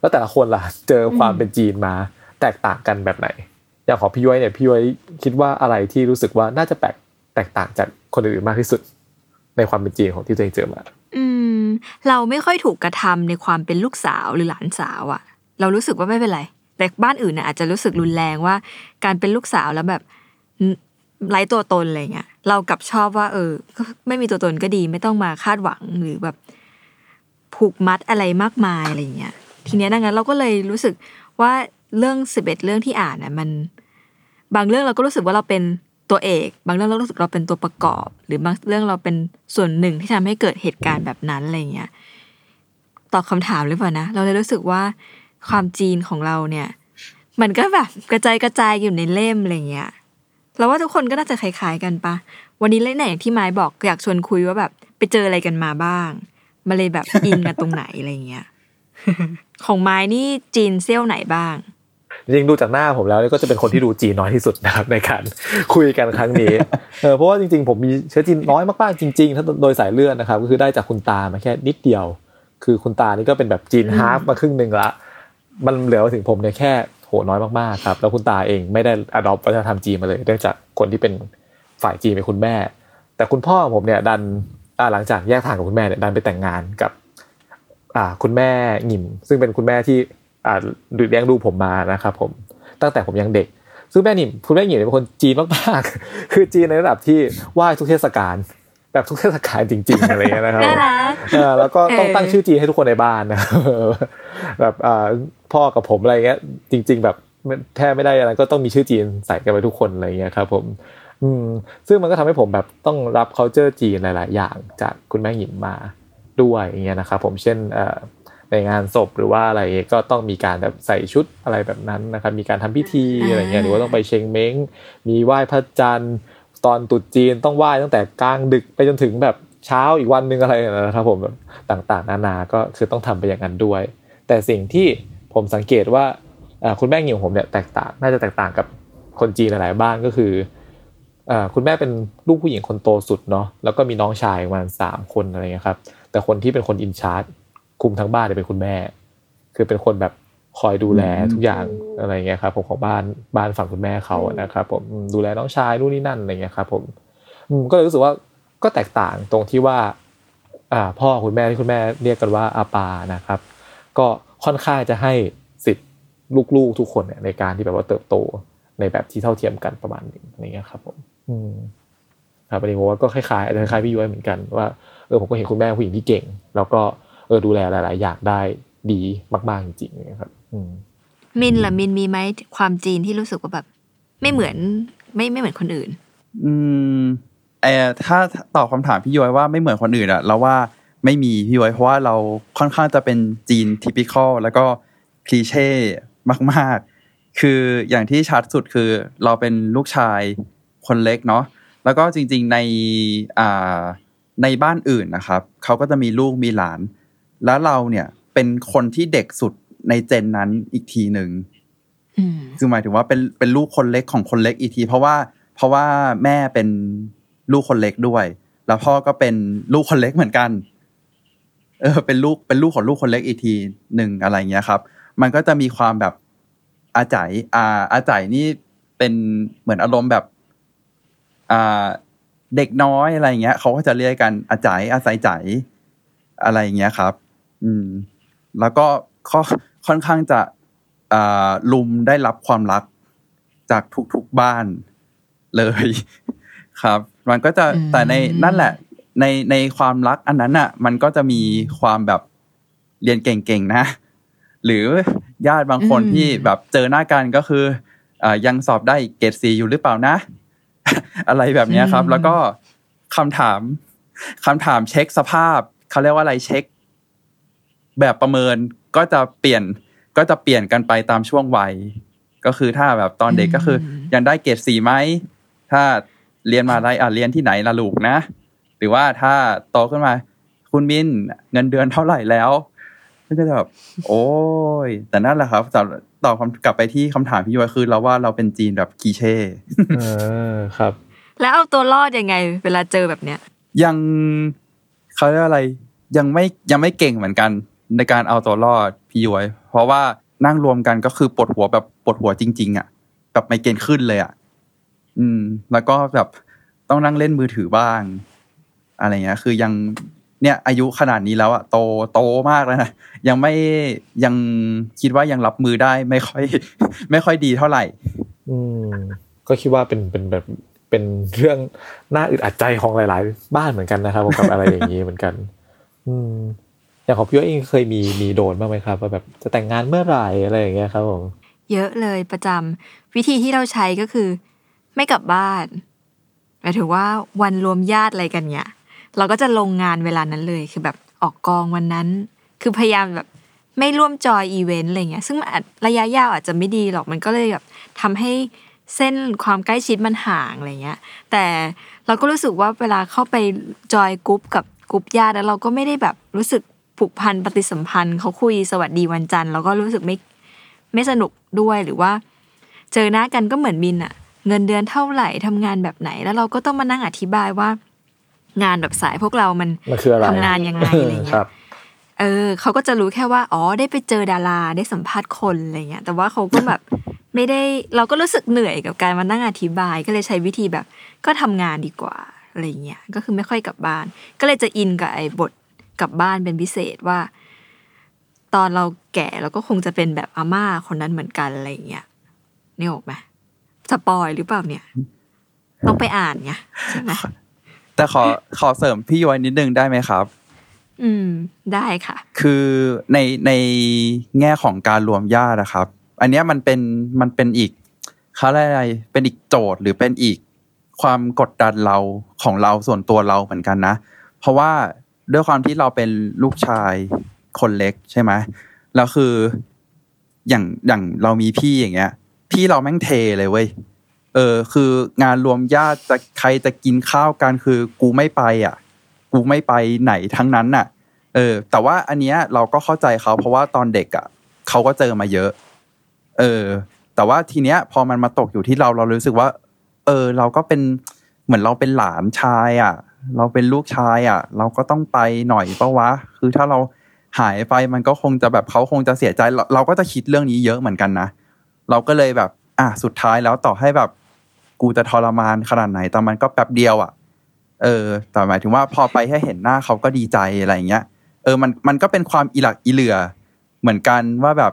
แล้วแต่ละคนล่ะเจอความเป็นจีนมาแตกต่างกันแบบไหน อย่างของพี่ย้อยเนี่ยพี่ย้อยคิดว่าอะไรที่รู้สึกว่าน่าจะแปลก แตกต่างจากคนอื่นมากที่สุดในความเป็นจีนของที่ตัวเองเจอมา อืม เราไม่ค่อยถูกกระทำในความเป็นลูกสาวหรือหลานสาวอะเรารู้สึกว่าไม่เป็นไร แต่บ้านอื่นน่ะอาจจะรู้สึกรุนแรงว่า การเป็นลูกสาวแล้วแบบไร้ตัวตนอะไรเงี้ย เรากลับชอบว่า เออ ไม่มีตัวตนก็ดี ไม่ต้องมาคาดหวังหรือแบบผูกมัดอะไรมากมายอะไรเงี้ย ทีเนี้ยดังนั้นเราก็เลยรู้สึกว่าเรื่องสิบเอ็ดเรื่องที่อ่านน่ะมัน บางเรื่องเราก็รู้สึกว่าเราเป็น ตัวเอก บางเรื่องเรารู้สึกเราเป็นตัวประกอบ หรือบางเรื่องเราเป็นส่วนหนึ่งที่ทำให้เกิดเหตุการณ์แบบนั้นอะไรเงี้ยตอบคำถามหรือเปล่านะเราเลยรู้สึกว่าความจีนของเราเนี่ย มันก็แบบกระจายกระจายอยู่ในเล่มอะไรเงี้ยเราว่าทุกคนก็น่าจะคล้ายๆกันปะวันนี้เล่นไหนอย่างที่ไม้บอกอยากชวนคุยว่าแบบ ไปเจออะไรกันมาบ้างมาเลยแบบอินกันตรงไหนอะไรเงี้ยของไม้นี่จีนเซี่ยวไหนบ้าง จริงๆดูจากหน้าผมแล้วเนี่ยก็จะเป็นคนที่ดูจีนน้อยที่สุดนะครับในการคุยกันครั้งนี้เออเพราะว่าจริงๆ ผมมีเชื้อจีนน้อยมากๆจริงๆถ้าโดยสายเลือดนะครับก็คือได้จากคุณตามาแค่นิดเดียว คือคุณตานี่ก็เป็นแบบจีนฮาร์ฟมาครึ่งหนึ่งละมันเหลือมาถึงผมเนี่ยแค่โหน้อยมากๆครับแล้วคุณตาเองไม่ได้อดอปวัฒนธรรมจีนมาเลยเนื่องจากคนที่เป็นฝ่ายจีนเป็นคุณแม่ แต่คุณพ่อของผมเนี่ยดันอ่าหลังจากแยกทางกับคุณแม่เนี่ยดันไปแต่งงานกับอ่าคุณแม่หงิมซึ่งเป็นคุณแม่ที่อ่า ดูเลี้ยงดูผมมานะครับผมตั้งแต่ผมยังเด็ก ซึ่งแม่หนิมคุณแม่หงิมเนี่ยเป็นคนจีนมากๆ คือจีนในระดับที่ไหว้ทุกเทศกาลแบบทุกเทศกาลจริง ๆ อะไรเงี้ยนะครับน่ารักเออแล้วก็ต้องเออตั้งชื่อจีนให้ทุกคนในบ้านนะแบบอ่าพ่อกับผมอะไรเงี้ย จริง ๆ แบบแทบไม่ได้อะไรก็ต้องมีชื่อจีนใส่กันไปทุกคนอะไรเงี้ยครับ ผม อืม ซึ่งมันก็ทำให้ผมแบบต้องรับ culture จีนหลาย ๆ อย่างจากคุณแม่หญิงมาด้วยอย่างเงี้ยนะครับผมเช่นเอ่อ ในงานศพหรือว่าอะไรก็ต้องมีการแบบใส่ชุดอะไรแบบนั้นนะครับมีการทำพิธีอะไรเงี้ยหรือว่าต้องไปเชงเม้ง มีไหว้พระจันทร์ตอนตรุษจีนต้องไหว้ตั้งแต่กลางดึกไปจนถึงแบบเช้าอีกวันหนึ่งอะไรนะครับผมแบบต่างๆ นานาก็คือต้องทำไปอย่างนั้นด้วย แต่สิ่งที่ผมสังเกตว่าคุณแม่งิวผมเนี่ยแตกต่างน่าจะแตกต่างกับคนจีนหลายๆบ้านก็คือคุณแม่เป็นลูกผู้หญิงคนโตสุดเนาะแล้วก็มีน้องชายประมาณสามคนอะไรเงี้ยครับแต่คนที่เป็นคนอินชาร์จ คุมทั้งบ้านเนี่ยเป็นคุณแม่ คือเป็นคนแบบคอยดูแลทุกอย่างอะไรเงี้ยครับผมของบ้านบ้านฝั่งคุณแม่เขานะครับผมดูแลน้องชายนู่นนี่นั่นอะไรเงี้ยครับผมก็เลยรู้สึกว่าก็แตกต่างตรงที่ว่าอ่าพ่อคุณแม่ที่คุณแม่เรียกกันว่าอาปานะครับ ก็ค่อนข้างจะให้สิทธิ์ลูกๆทุกคนเนี่ยในการที่แบบว่าเติบโตในแบบที่เท่าเทียมกันประมาณนึงอะไรเงี้ยครับ ผมอืมครับอันนี้ผมว่าก็คล้ายๆคล้ายๆพี่ย้อยเหมือนกันว่าเออผมก็เห็นคุณแม่ผู้หญิงที่เก่ง แล้วก็ เออดูแลหลาย ๆ อย่างได้ดีมาก ๆ จริงๆนะครับอืมมินล่ะมินมีไหมความจีนที่รู้สึกว่าแบบ ไม่เหมือนไม่ไม่เหมือนคนอื่น อืมเออถ้าตอบคาถามพี่ย้อยว่าไม่เหมือนคนอื่นอะเราว่าไม่มีพี่ย้อยเพราะว่าเราค่อนข้างจะเป็นจีนทิปิคอลแล้วก็คลีเช่มาก ๆ คืออย่างที่ชัดสุดคือเราเป็นลูกชายคนเล็กเนาะแล้วก็จริง ๆ ในอ่าในบ้านอื่นนะครับเขาก็จะมีลูกมีหลาน แล้วเราเนี่ยเป็นคนที่เด็กสุดในเจนนั้นอีกทีหนึ่งคือหมายถึงว่าเป็นเป็นลูกคนเล็กของคนเล็กอีกที เพราะว่าเพราะว่าแม่เป็นลูกคนเล็กด้วย แล้วพ่อก็เป็นลูกคนเล็กเหมือนกัน เออ เป็นลูกเป็นลูกของลูกคนเล็กอีกทีหนึ่งอะไรเงี้ยครับ มันก็จะมีความแบบอาจ่ายอาอาจ่ายนี่เป็นเหมือนอารมณ์แบบ อ่าเด็กน้อยอะไรเงี้ยเขาก็จะเรียกกันอาจ่ายอาศัยจ่ายอะไรเงี้ยครับ อืม แล้วก็ค่อนข้างจะอ่าลุมได้รับความรักจากทุกๆบ้านเลยครับ มันก็จะแต่ในนั่นแหละ ในในความรักอันนั้นอะ มันก็จะมีความแบบเรียนเก่งๆนะ หรือญาติบางคนที่แบบเจอหน้ากันก็คืออยังสอบได้เกรดสีอยู่หรือเปล่านะ อะไรแบบนี้ครับ แล้วก็คำถามคำถามเช็คสภาพเขาเรียกว่าอะไรเช็ค แบบประเมินก็จะเปลี่ยนก็จะเปลี่ยนกันไปตามช่วงวัย ก็คือถ้าแบบตอนเด็กก็คือยังได้เกรดสีไหมถ้าเรียนมาได้อะเรียนที่ไหนละลูกนะ หรือว่าถ้าโตขึ้นมา คุณมินเงินเดือนเท่าไหร่แล้วก็จะแบบโอ้ย แต่นั่นแหละครับตอบตอบคำกลับไปที่คำถามพี่ย้อยคือเราว่าเราเป็นจีนแบบกีเช่เออครับ แล้วเอาตัวรอดยังไง เวลาเจอแบบเนี้ย ยังเขาเรียกอะไรยังไม่ยังไม่เก่งเหมือนกัน ในการเอาตัวรอดพี่ย้อยเพราะว่านั่งรวมกันก็คือปวดหัวแบบปวดหัวจริง ๆ อะแบบไม่เกณฑ์ขึ้นเลยอะอืม แล้วก็แบบต้องนั่งเล่นมือถือบ้าง อะไรเงี้ย คือยังเนี่ยอายุขนาดนี้แล้วอะโตโตมากแล้วนะยังไม่ยังคิดว่ายังรับมือได้ไม่ค่อย ไม่ค่อยดีเท่าไหร่ อืมก็คิดว่าเป็นเป็นแบบเป็นเรื่องน่าอึดอัดใจของหลาย ๆ บ้านเหมือนกันนะครับกับอะไรอย่างนี้เหมือนกัน อืม อย่างของพี่เองเคยมีมีโดนบ้างไหมครับว่าแบบจะแต่งงานเมื่อไหร่อะไรอย่างเงี้ยครับผมเยอะเลยประจำวิธีที่เราใช้ก็คือ ไม่กลับบ้านหมายถึงว่าวันรวมญาติอะไรกันเนี่ยเราก็จะลงงานเวลานั้นเลยคือแบบออกกองวันนั้น คือพยายามแบบไม่ร่วม join event อะไรเงี้ยซึ่งระยะยาวอาจจะไม่ดีหรอกมันก็เลยแบบทำให้เส้นความใกล้ชิดมันห่างอะไรเงี้ย แต่เราก็รู้สึกว่าเวลาเข้าไป join group กับกรุ๊ปญาติแล้วเราก็ไม่ได้แบบรู้สึก ผูกพันปฏิสัมพันธ์เขาคุยสวัสดีวันจันทร์เราก็รู้สึกไม่ไม่สนุกด้วยหรือว่า เจอหน้ากันก็เหมือนมินอะเงินเดือนเท่าไหร่ทำงานแบบไหน แล้วเราก็ต้องมานั่งอธิบายว่า งานแบบสายพวกเรามันทำงานยังไงอะไรเงี้ยเออเขาก็จะรู้แค่ว่าอ๋อได้ไปเจอดาราได้สัมภาษณ์คนอะไรเงี้ย แต่ว่าเขาก็แบบไม่ได้เราก็รู้สึกเหนื่อยกับการมานั่งอธิบายก็เลยใช้วิธีแบบ ก็ทำงานดีกว่าอะไรเงี้ยก็คือไม่ค่อยกลับบ้าน ก็เลยจะอินกับไอ้บท กลับบ้านเป็นพิเศษว่า ตอนเราแก่เราก็คงจะเป็นแบบอาม่าคนนั้นเหมือนกันอะไรเงี้ยนี่ออกไหมสปอยหรือเปล่าเนี่ย ต้องไปอ่านไงใช่ไหมแต่ขอขอเสริมพี่ย้อยนิดนึงได้ไหมครับ อืม ได้ค่ะ คือในในแง่ของการรวมญาตินะครับ อันนี้มันเป็นมันเป็นอีกเขาเรียกอะไร เป็นอีกโจทย์หรือเป็นอีกความกดดันเราของเราส่วนตัวเราเหมือนกันนะ เพราะว่า ด้วยความที่เราเป็นลูกชายคนเล็กใช่ไหมแล้วคืออย่างอย่างเรามีพี่อย่างเงี้ย พี่เราแม่งเทเลยเว้ยเออ คืองานรวมญาติจะใครจะกินข้าวกันคือกูไม่ไปอะ กูไม่ไปไหนทั้งนั้นน่ะ เออ แต่ว่าอันเนี้ยเราก็เข้าใจเขาเพราะว่าตอนเด็กอะเขาก็เจอมาเยอะ เออ แต่ว่าทีเนี้ย พอมันมาตกอยู่ที่เราเรารู้สึกว่า เออ เราก็เป็นเหมือนเราเป็นหลานชายอะ เราเป็นลูกชายอะ เราก็ต้องไปหน่อยปะวะ คือถ้าเราหายไปมันก็คงจะแบบเขาคงจะเสียใจเราเราก็จะคิดเรื่องนี้เยอะเหมือนกันนะเราก็เลยแบบ อะสุดท้ายแล้วต่อให้แบบ กูจะทรมานขนาดไหนแต่มันก็แป๊บเดียวอะ เออ แต่หมายถึงว่าพอไปแค่เห็นหน้าเขาก็ดีใจอะไรอย่างเงี้ยเออมันมันก็เป็นความอีหลักอีเหลือ เหมือนกันว่าแบบ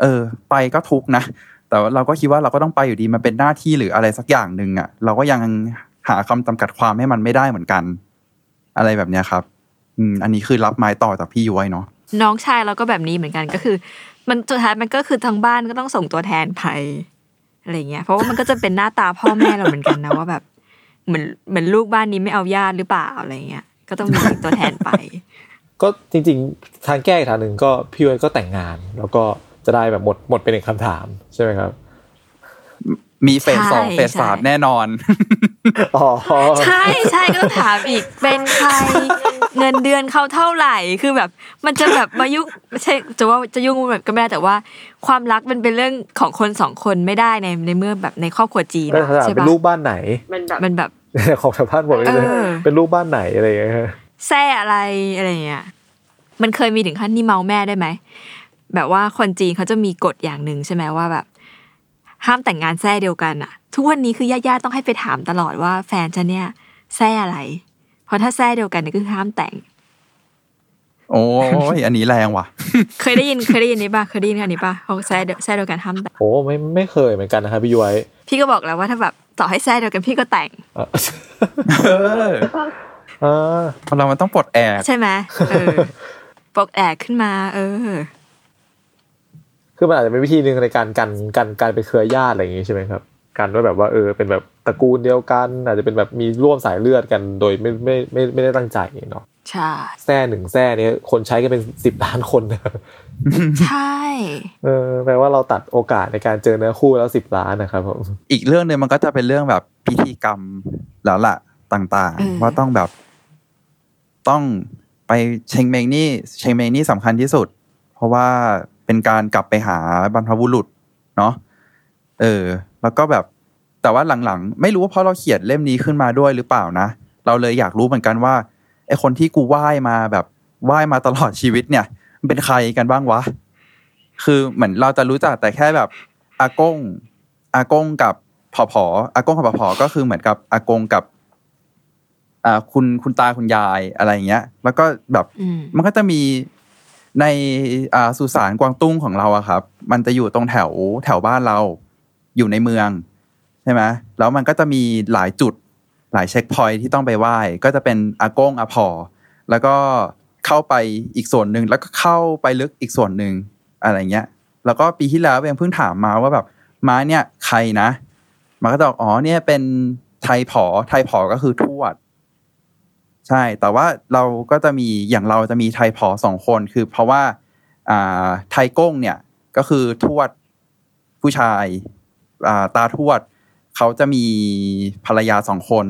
เออ ไปก็ทุกนะแต่ว่าเราก็คิดว่าเราก็ต้องไปอยู่ดีมันเป็นหน้าที่หรืออะไรสักอย่างหนึ่งอะ เราก็ยัง หาคำจำกัดความให้มันไม่ได้เหมือนกัน อะไรแบบเนี้ยครับ อืมอันนี้คือรับไม้ต่อจากพี่ย้อยเนาะน้องชายเราก็แบบนี้เหมือนกันก็คือ มันสุดท้ายมันก็คือทางบ้านก็ต้องส่งตัวแทนไปอะไรเงี้ยเพราะว่ามันก็จะเป็นหน้าตาพ่อแม่เราเหมือนกันนะว่าแบบเหมือนเหมือนลูกบ้านนี้ไม่เอาญาติหรือเปล่าอะไรเงี้ยก็ต้องมีตัวแทนไป ก็จริงๆ ทางแก้อีกทางหนึ่งก็พี่ย้อยก็แต่งงาน แล้วก็จะได้แบบหมดหมดเป็นหนึ่งคำถามใช่ไหมครับ มีเฟสสองใช่เฟสสามใช่แน่นอนอ๋อใช่ใช่ก็ต้องถามอีกเป็นใคร เงินเดือนเขาเท่าไหร่คือแบบ มันจะแบบมายุ่งไม่ใช่จะว่าจะยุ่งแบบก็ไม่ได้แต่ว่า ความรักมันเป็นเรื่องของคนสองคนไม่ได้ในในเมื่อแบบในครอบครัวจีนก็อะถามใช่เป็นปะลูกบ้านไหน มันแบบมันแบบของชาวบ้านผมเลยเออเป็นลูกบ้านไหนอะไรอย่างเงี้ยแซ่อะไรอะไรเงี้ยมันเคยมีถึงขั้นที่เมาแม่ได้ไหมแบบว่าคนจีนเขาจะมีกฎอย่างหนึ่งใช่ไหมว่าแบบ ห้ามแต่งงานแซ่เดียวกันอะทุกวันนี้คือญาติๆต้องให้ไปถามตลอดว่าแฟนฉันเนี่ยแซ่อะไร เพราะถ้าแซ่เดียวกันเนี่ยคือห้ามแต่ง โอ้ยอันนี้แรงว่ะ เคยได้ยินเคยได้ยินนี้ป่ะเคยได้ยินอันนี้ป่ะเขาแซ่เดียวแซ่เดียวกันห้ามแต่งโอ้ไม่ไม่เคยเหมือนกันนะครับพี่ย้อยพี่ก็บอกแล้วว่าถ้าแบบต่อให้แซ่เดียวกันพี่ก็แต่งเอ่อเออเออเรามันต้องปลดแอกใช่ไหมเออปกแอกขึ้นมา เออ คือมันอาจจะเป็นวิธีหนึ่งในการกันกันการเป็นเครือญาติอะไรอย่างงี้ใช่ไหมครับการว่าแบบว่าเออเป็นแบบตระกูลเดียวกัน อาจจะเป็นแบบมีร่วมสายเลือดกันโดยไม่ไม่ไม่ไม่ได้ตั้งใจเนาะใช่แซ่หนึ่งแซ่เนี่ยคนใช้กันเป็นสิบล้านคนนะใช่เออแปลว่าเราตัดโอกาสในการเจอเนื้อคู่แล้วสิบล้านนะครับผมอีกเรื่องหนึ่งมันก็จะเป็นเรื่องแบบพิธีกรรมแล้วล่ะต่างเออๆว่าต้องแบบต้องไปเชงเมงนี่เชงเมงนี่สำคัญที่สุด เพราะว่า เป็นการกลับไปหาบรรพบุรุษเนาะเออ แล้วก็แบบแต่ว่าหลังๆ ไม่รู้ว่าเพราะเราเขียนเล่มนี้ขึ้นมาด้วยหรือเปล่านะ เราเลยอยากรู้เหมือนกันว่าไอคนที่กูไหว้มาแบบไหว้มาตลอดชีวิตเนี่ยมันเป็นใครกันบ้างวะ คือเหมือนเราจะรู้จักแต่แค่แบบอากงอากงกับผอผออากงกับผอผอก็คือเหมือนกับอากงกับอ่าคุณคุณตาคุณยายอะไรอย่างเงี้ย แล้วก็แบบอืมมันก็จะมี ในอ่าสุสานกวางตุ้งของเราอะครับ มันจะอยู่ตรงแถวแถวบ้านเราอยู่ในเมืองใช่ไหมแล้วมันก็จะมีหลายจุดหลายเช็คพอยท์ที่ต้องไปไหว้ ก็จะเป็นอากงอาพอ แล้วก็เข้าไปอีกส่วนหนึ่งแล้วก็เข้าไปลึกอีกส่วนหนึ่งอะไรเงี้ย แล้วก็ปีที่แล้วเองเพิ่งถามมาว่าแบบม้าเนี่ยใครนะมันก็จะบอกอ๋อเนี่ยเป็นไทยผอไทยผอก็คือทวด ใช่ แต่ว่าเราก็จะมีอย่างเราจะมีไทยผอสองคนคือเพราะว่าไทยก้งเนี่ยก็คือทวดผู้ชายาตาทวดเขาจะมีภรรยาสองคน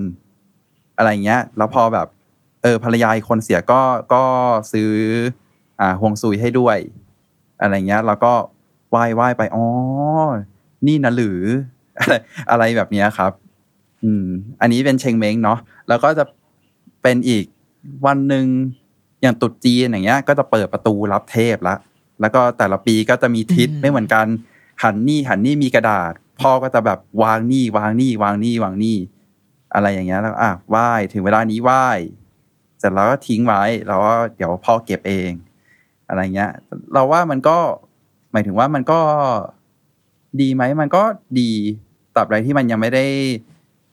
อะไรเงี้ย แล้วพอแบบ เออภรรยาอีกคนเสียก็ก็ซื้อ อ่าห่วงซุยให้ด้วย อะไรเงี้ย แล้วก็ไหว้ไหว้ไปอ๋อนี่นะหรือ อะไรอะไรแบบเนี้ยครับ อืม อันนี้เป็นเชงเม้งเนาะแล้วก็จะ เป็นอีกวันหนึ่งอย่างตรุษจีนอย่างเงี้ย ก็จะเปิดประตูรับเทพละแล้วก็แต่ละปีก็จะมีทิศอืมไม่เหมือนกัน หันนี่หันนี่มีกระดาษ พ่อก็จะแบบวางนี่วางนี่วางนี่วางนี่ อะไรอย่างเงี้ยแล้วอะไหว้ถึงเวลานี้ไหว้เสร็จแล้วก็ทิ้งไว้แล้วก็เดี๋ยวพ่อเก็บเอง อะไรเงี้ย เราว่ามันก็หมายถึงว่ามันก็ดีไหมมันก็ดีตราบใดที่มันยังไม่ได้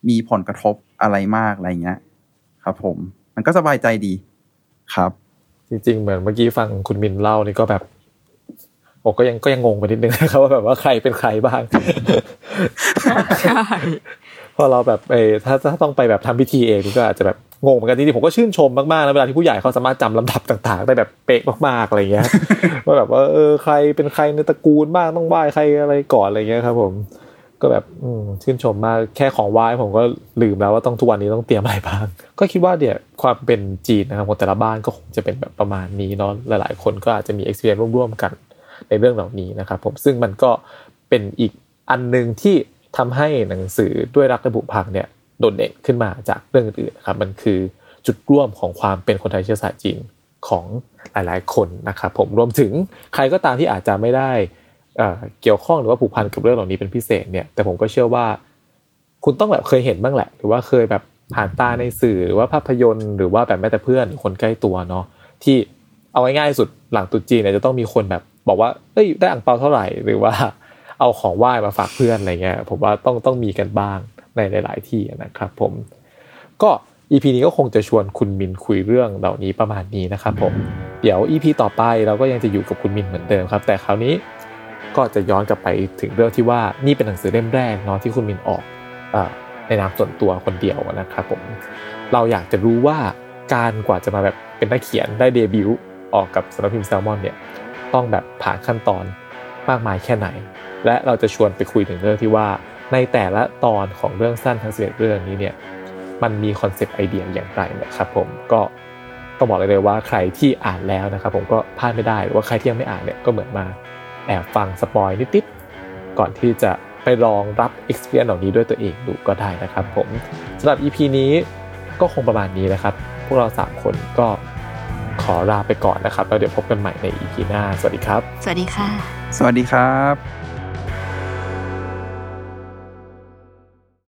มีผลกระทบอะไรมากอะไรเงี้ย ครับผม มันก็สบายใจดีครับ จริง ๆ เหมือนเมื่อกี้ฟังคุณมินเล่านี่ก็แบบโอ้ก็ยังก็ยังงงไปนิดนึงนะครับว่าแบบว่าใครเป็นใครบ้างใช่พอเราแบบเออถ้าถ้าต้องไปแบบทำพิธีเองนี่ก็อาจจะแบบงงเหมือนกันจริงๆผมก็ชื่นชมมากๆนะเวลาที่ผู้ใหญ่เขาสามารถจำลำดับต่าง ๆ ได้แบบเป๊ะมากๆอะไรเงี้ยว่าแบบว่าเออใครเป็นใครในตระกูลบ้างต้องไหว้ใครอะไรก่อนอะไรเงี้ยครับ ผม ก็แบบอืชื่นชมมากแค่ของไหว้ผมก็ลืมแล้วว่าต้องทุกวันนี้ต้องเตรียมอะไรบ้าง ก็คิดว่าเดี๋ยวความเป็นจีนนะครับของแต่ละบ้านก็คงจะเป็นแบบประมาณนี้เนาะหลาย ๆ คนก็อาจจะมี experience ร่วมๆกันในเรื่องเหล่านี้นะครับผมซึ่งมันก็เป็นอีกอันหนึ่งที่ทำให้หนังสือด้วยรักและบุพังเนี่ยโดดเด่นขึ้นมาจากเรื่องอื่นนะครับมันคือจุดร่วมของความเป็นคนไทยเชื้อสายจีนของหลาย ๆ คนนะครับผมรวมถึงใครก็ตามที่อาจจะไม่ได้ เอ่อเกี่ยวข้องหรือว่าผูกพันกับเรื่องเหล่านี้เป็นพิเศษเนี่ยแต่ผมก็เชื่อว่า คุณต้องแบบเคยเห็นบ้างแหละ หรือว่าเคยแบบผ่านตาในสื่อหรือว่าภาพยนตร์หรือว่าแบบแม้แต่เพื่อนคนใกล้ตัวเนาะที่เอาง่ายๆสุดหลังตรุษจีเนี่ยจะต้องมีคนแบบบอกว่าเอ้ยได้อ่างเปาเท่าไหร่หรือว่าเอาของไหว้มาฝากเพื่อนอะไรเงี้ยผมว่าต้องต้องมีกันบ้างในหลาย ๆ ที่นะครับผมก็ EP นี้ก็คงจะชวนคุณมินคุยเรื่องเหล่านี้ประมาณนี้นะครับผมเดี๋ยว EP ต่อไปเราก็ยังจะอยู่กับคุณมินเหมือนเดิมครับ แต่คราวนี้ ก็จะย้อนกลับไปถึงเรื่องที่ว่านี่เป็นหนังสือเล่มแรกเนาะที่คุณมินออกอในนามส่วนตัวคนเดียวนะครับผมเราอยากจะรู้ว่าการกว่าจะมาแบบเป็นนักเขียนได้เดบิวต์ออกกับสำนักพิมพ์แซลมอนเนี่ยต้องแบบผ่านขั้นตอนมากมายแค่ไหน และเราจะชวนไปคุยถึงเรื่องที่ว่าในแต่ละตอนของเรื่องสั้นทั้งสิบเรื่องนี้เนี่ยมันมี concept idea อย่างไรนะครับผมก็ต้องบอกเลยเลยว่าใครที่อ่านแล้วนะครับผมก็พลาดไม่ได้หรือว่าใครที่ยังไม่อ่านเนี่ยก็เหมือนมา แอบฟัง spoil นิดๆก่อนที่จะไปลองรับ experience เหล่านี้ด้วยตัวเองดูก็ได้นะครับผมสำหรับ EP นี้ก็คงประมาณนี้นะครับ พวกเรา 3 คนก็ขอลาไปก่อนนะครับ แล้วเดี๋ยวพบกันใหม่ใน EP หน้า สวัสดีครับ สวัสดีค่ะ สวัสดีครับ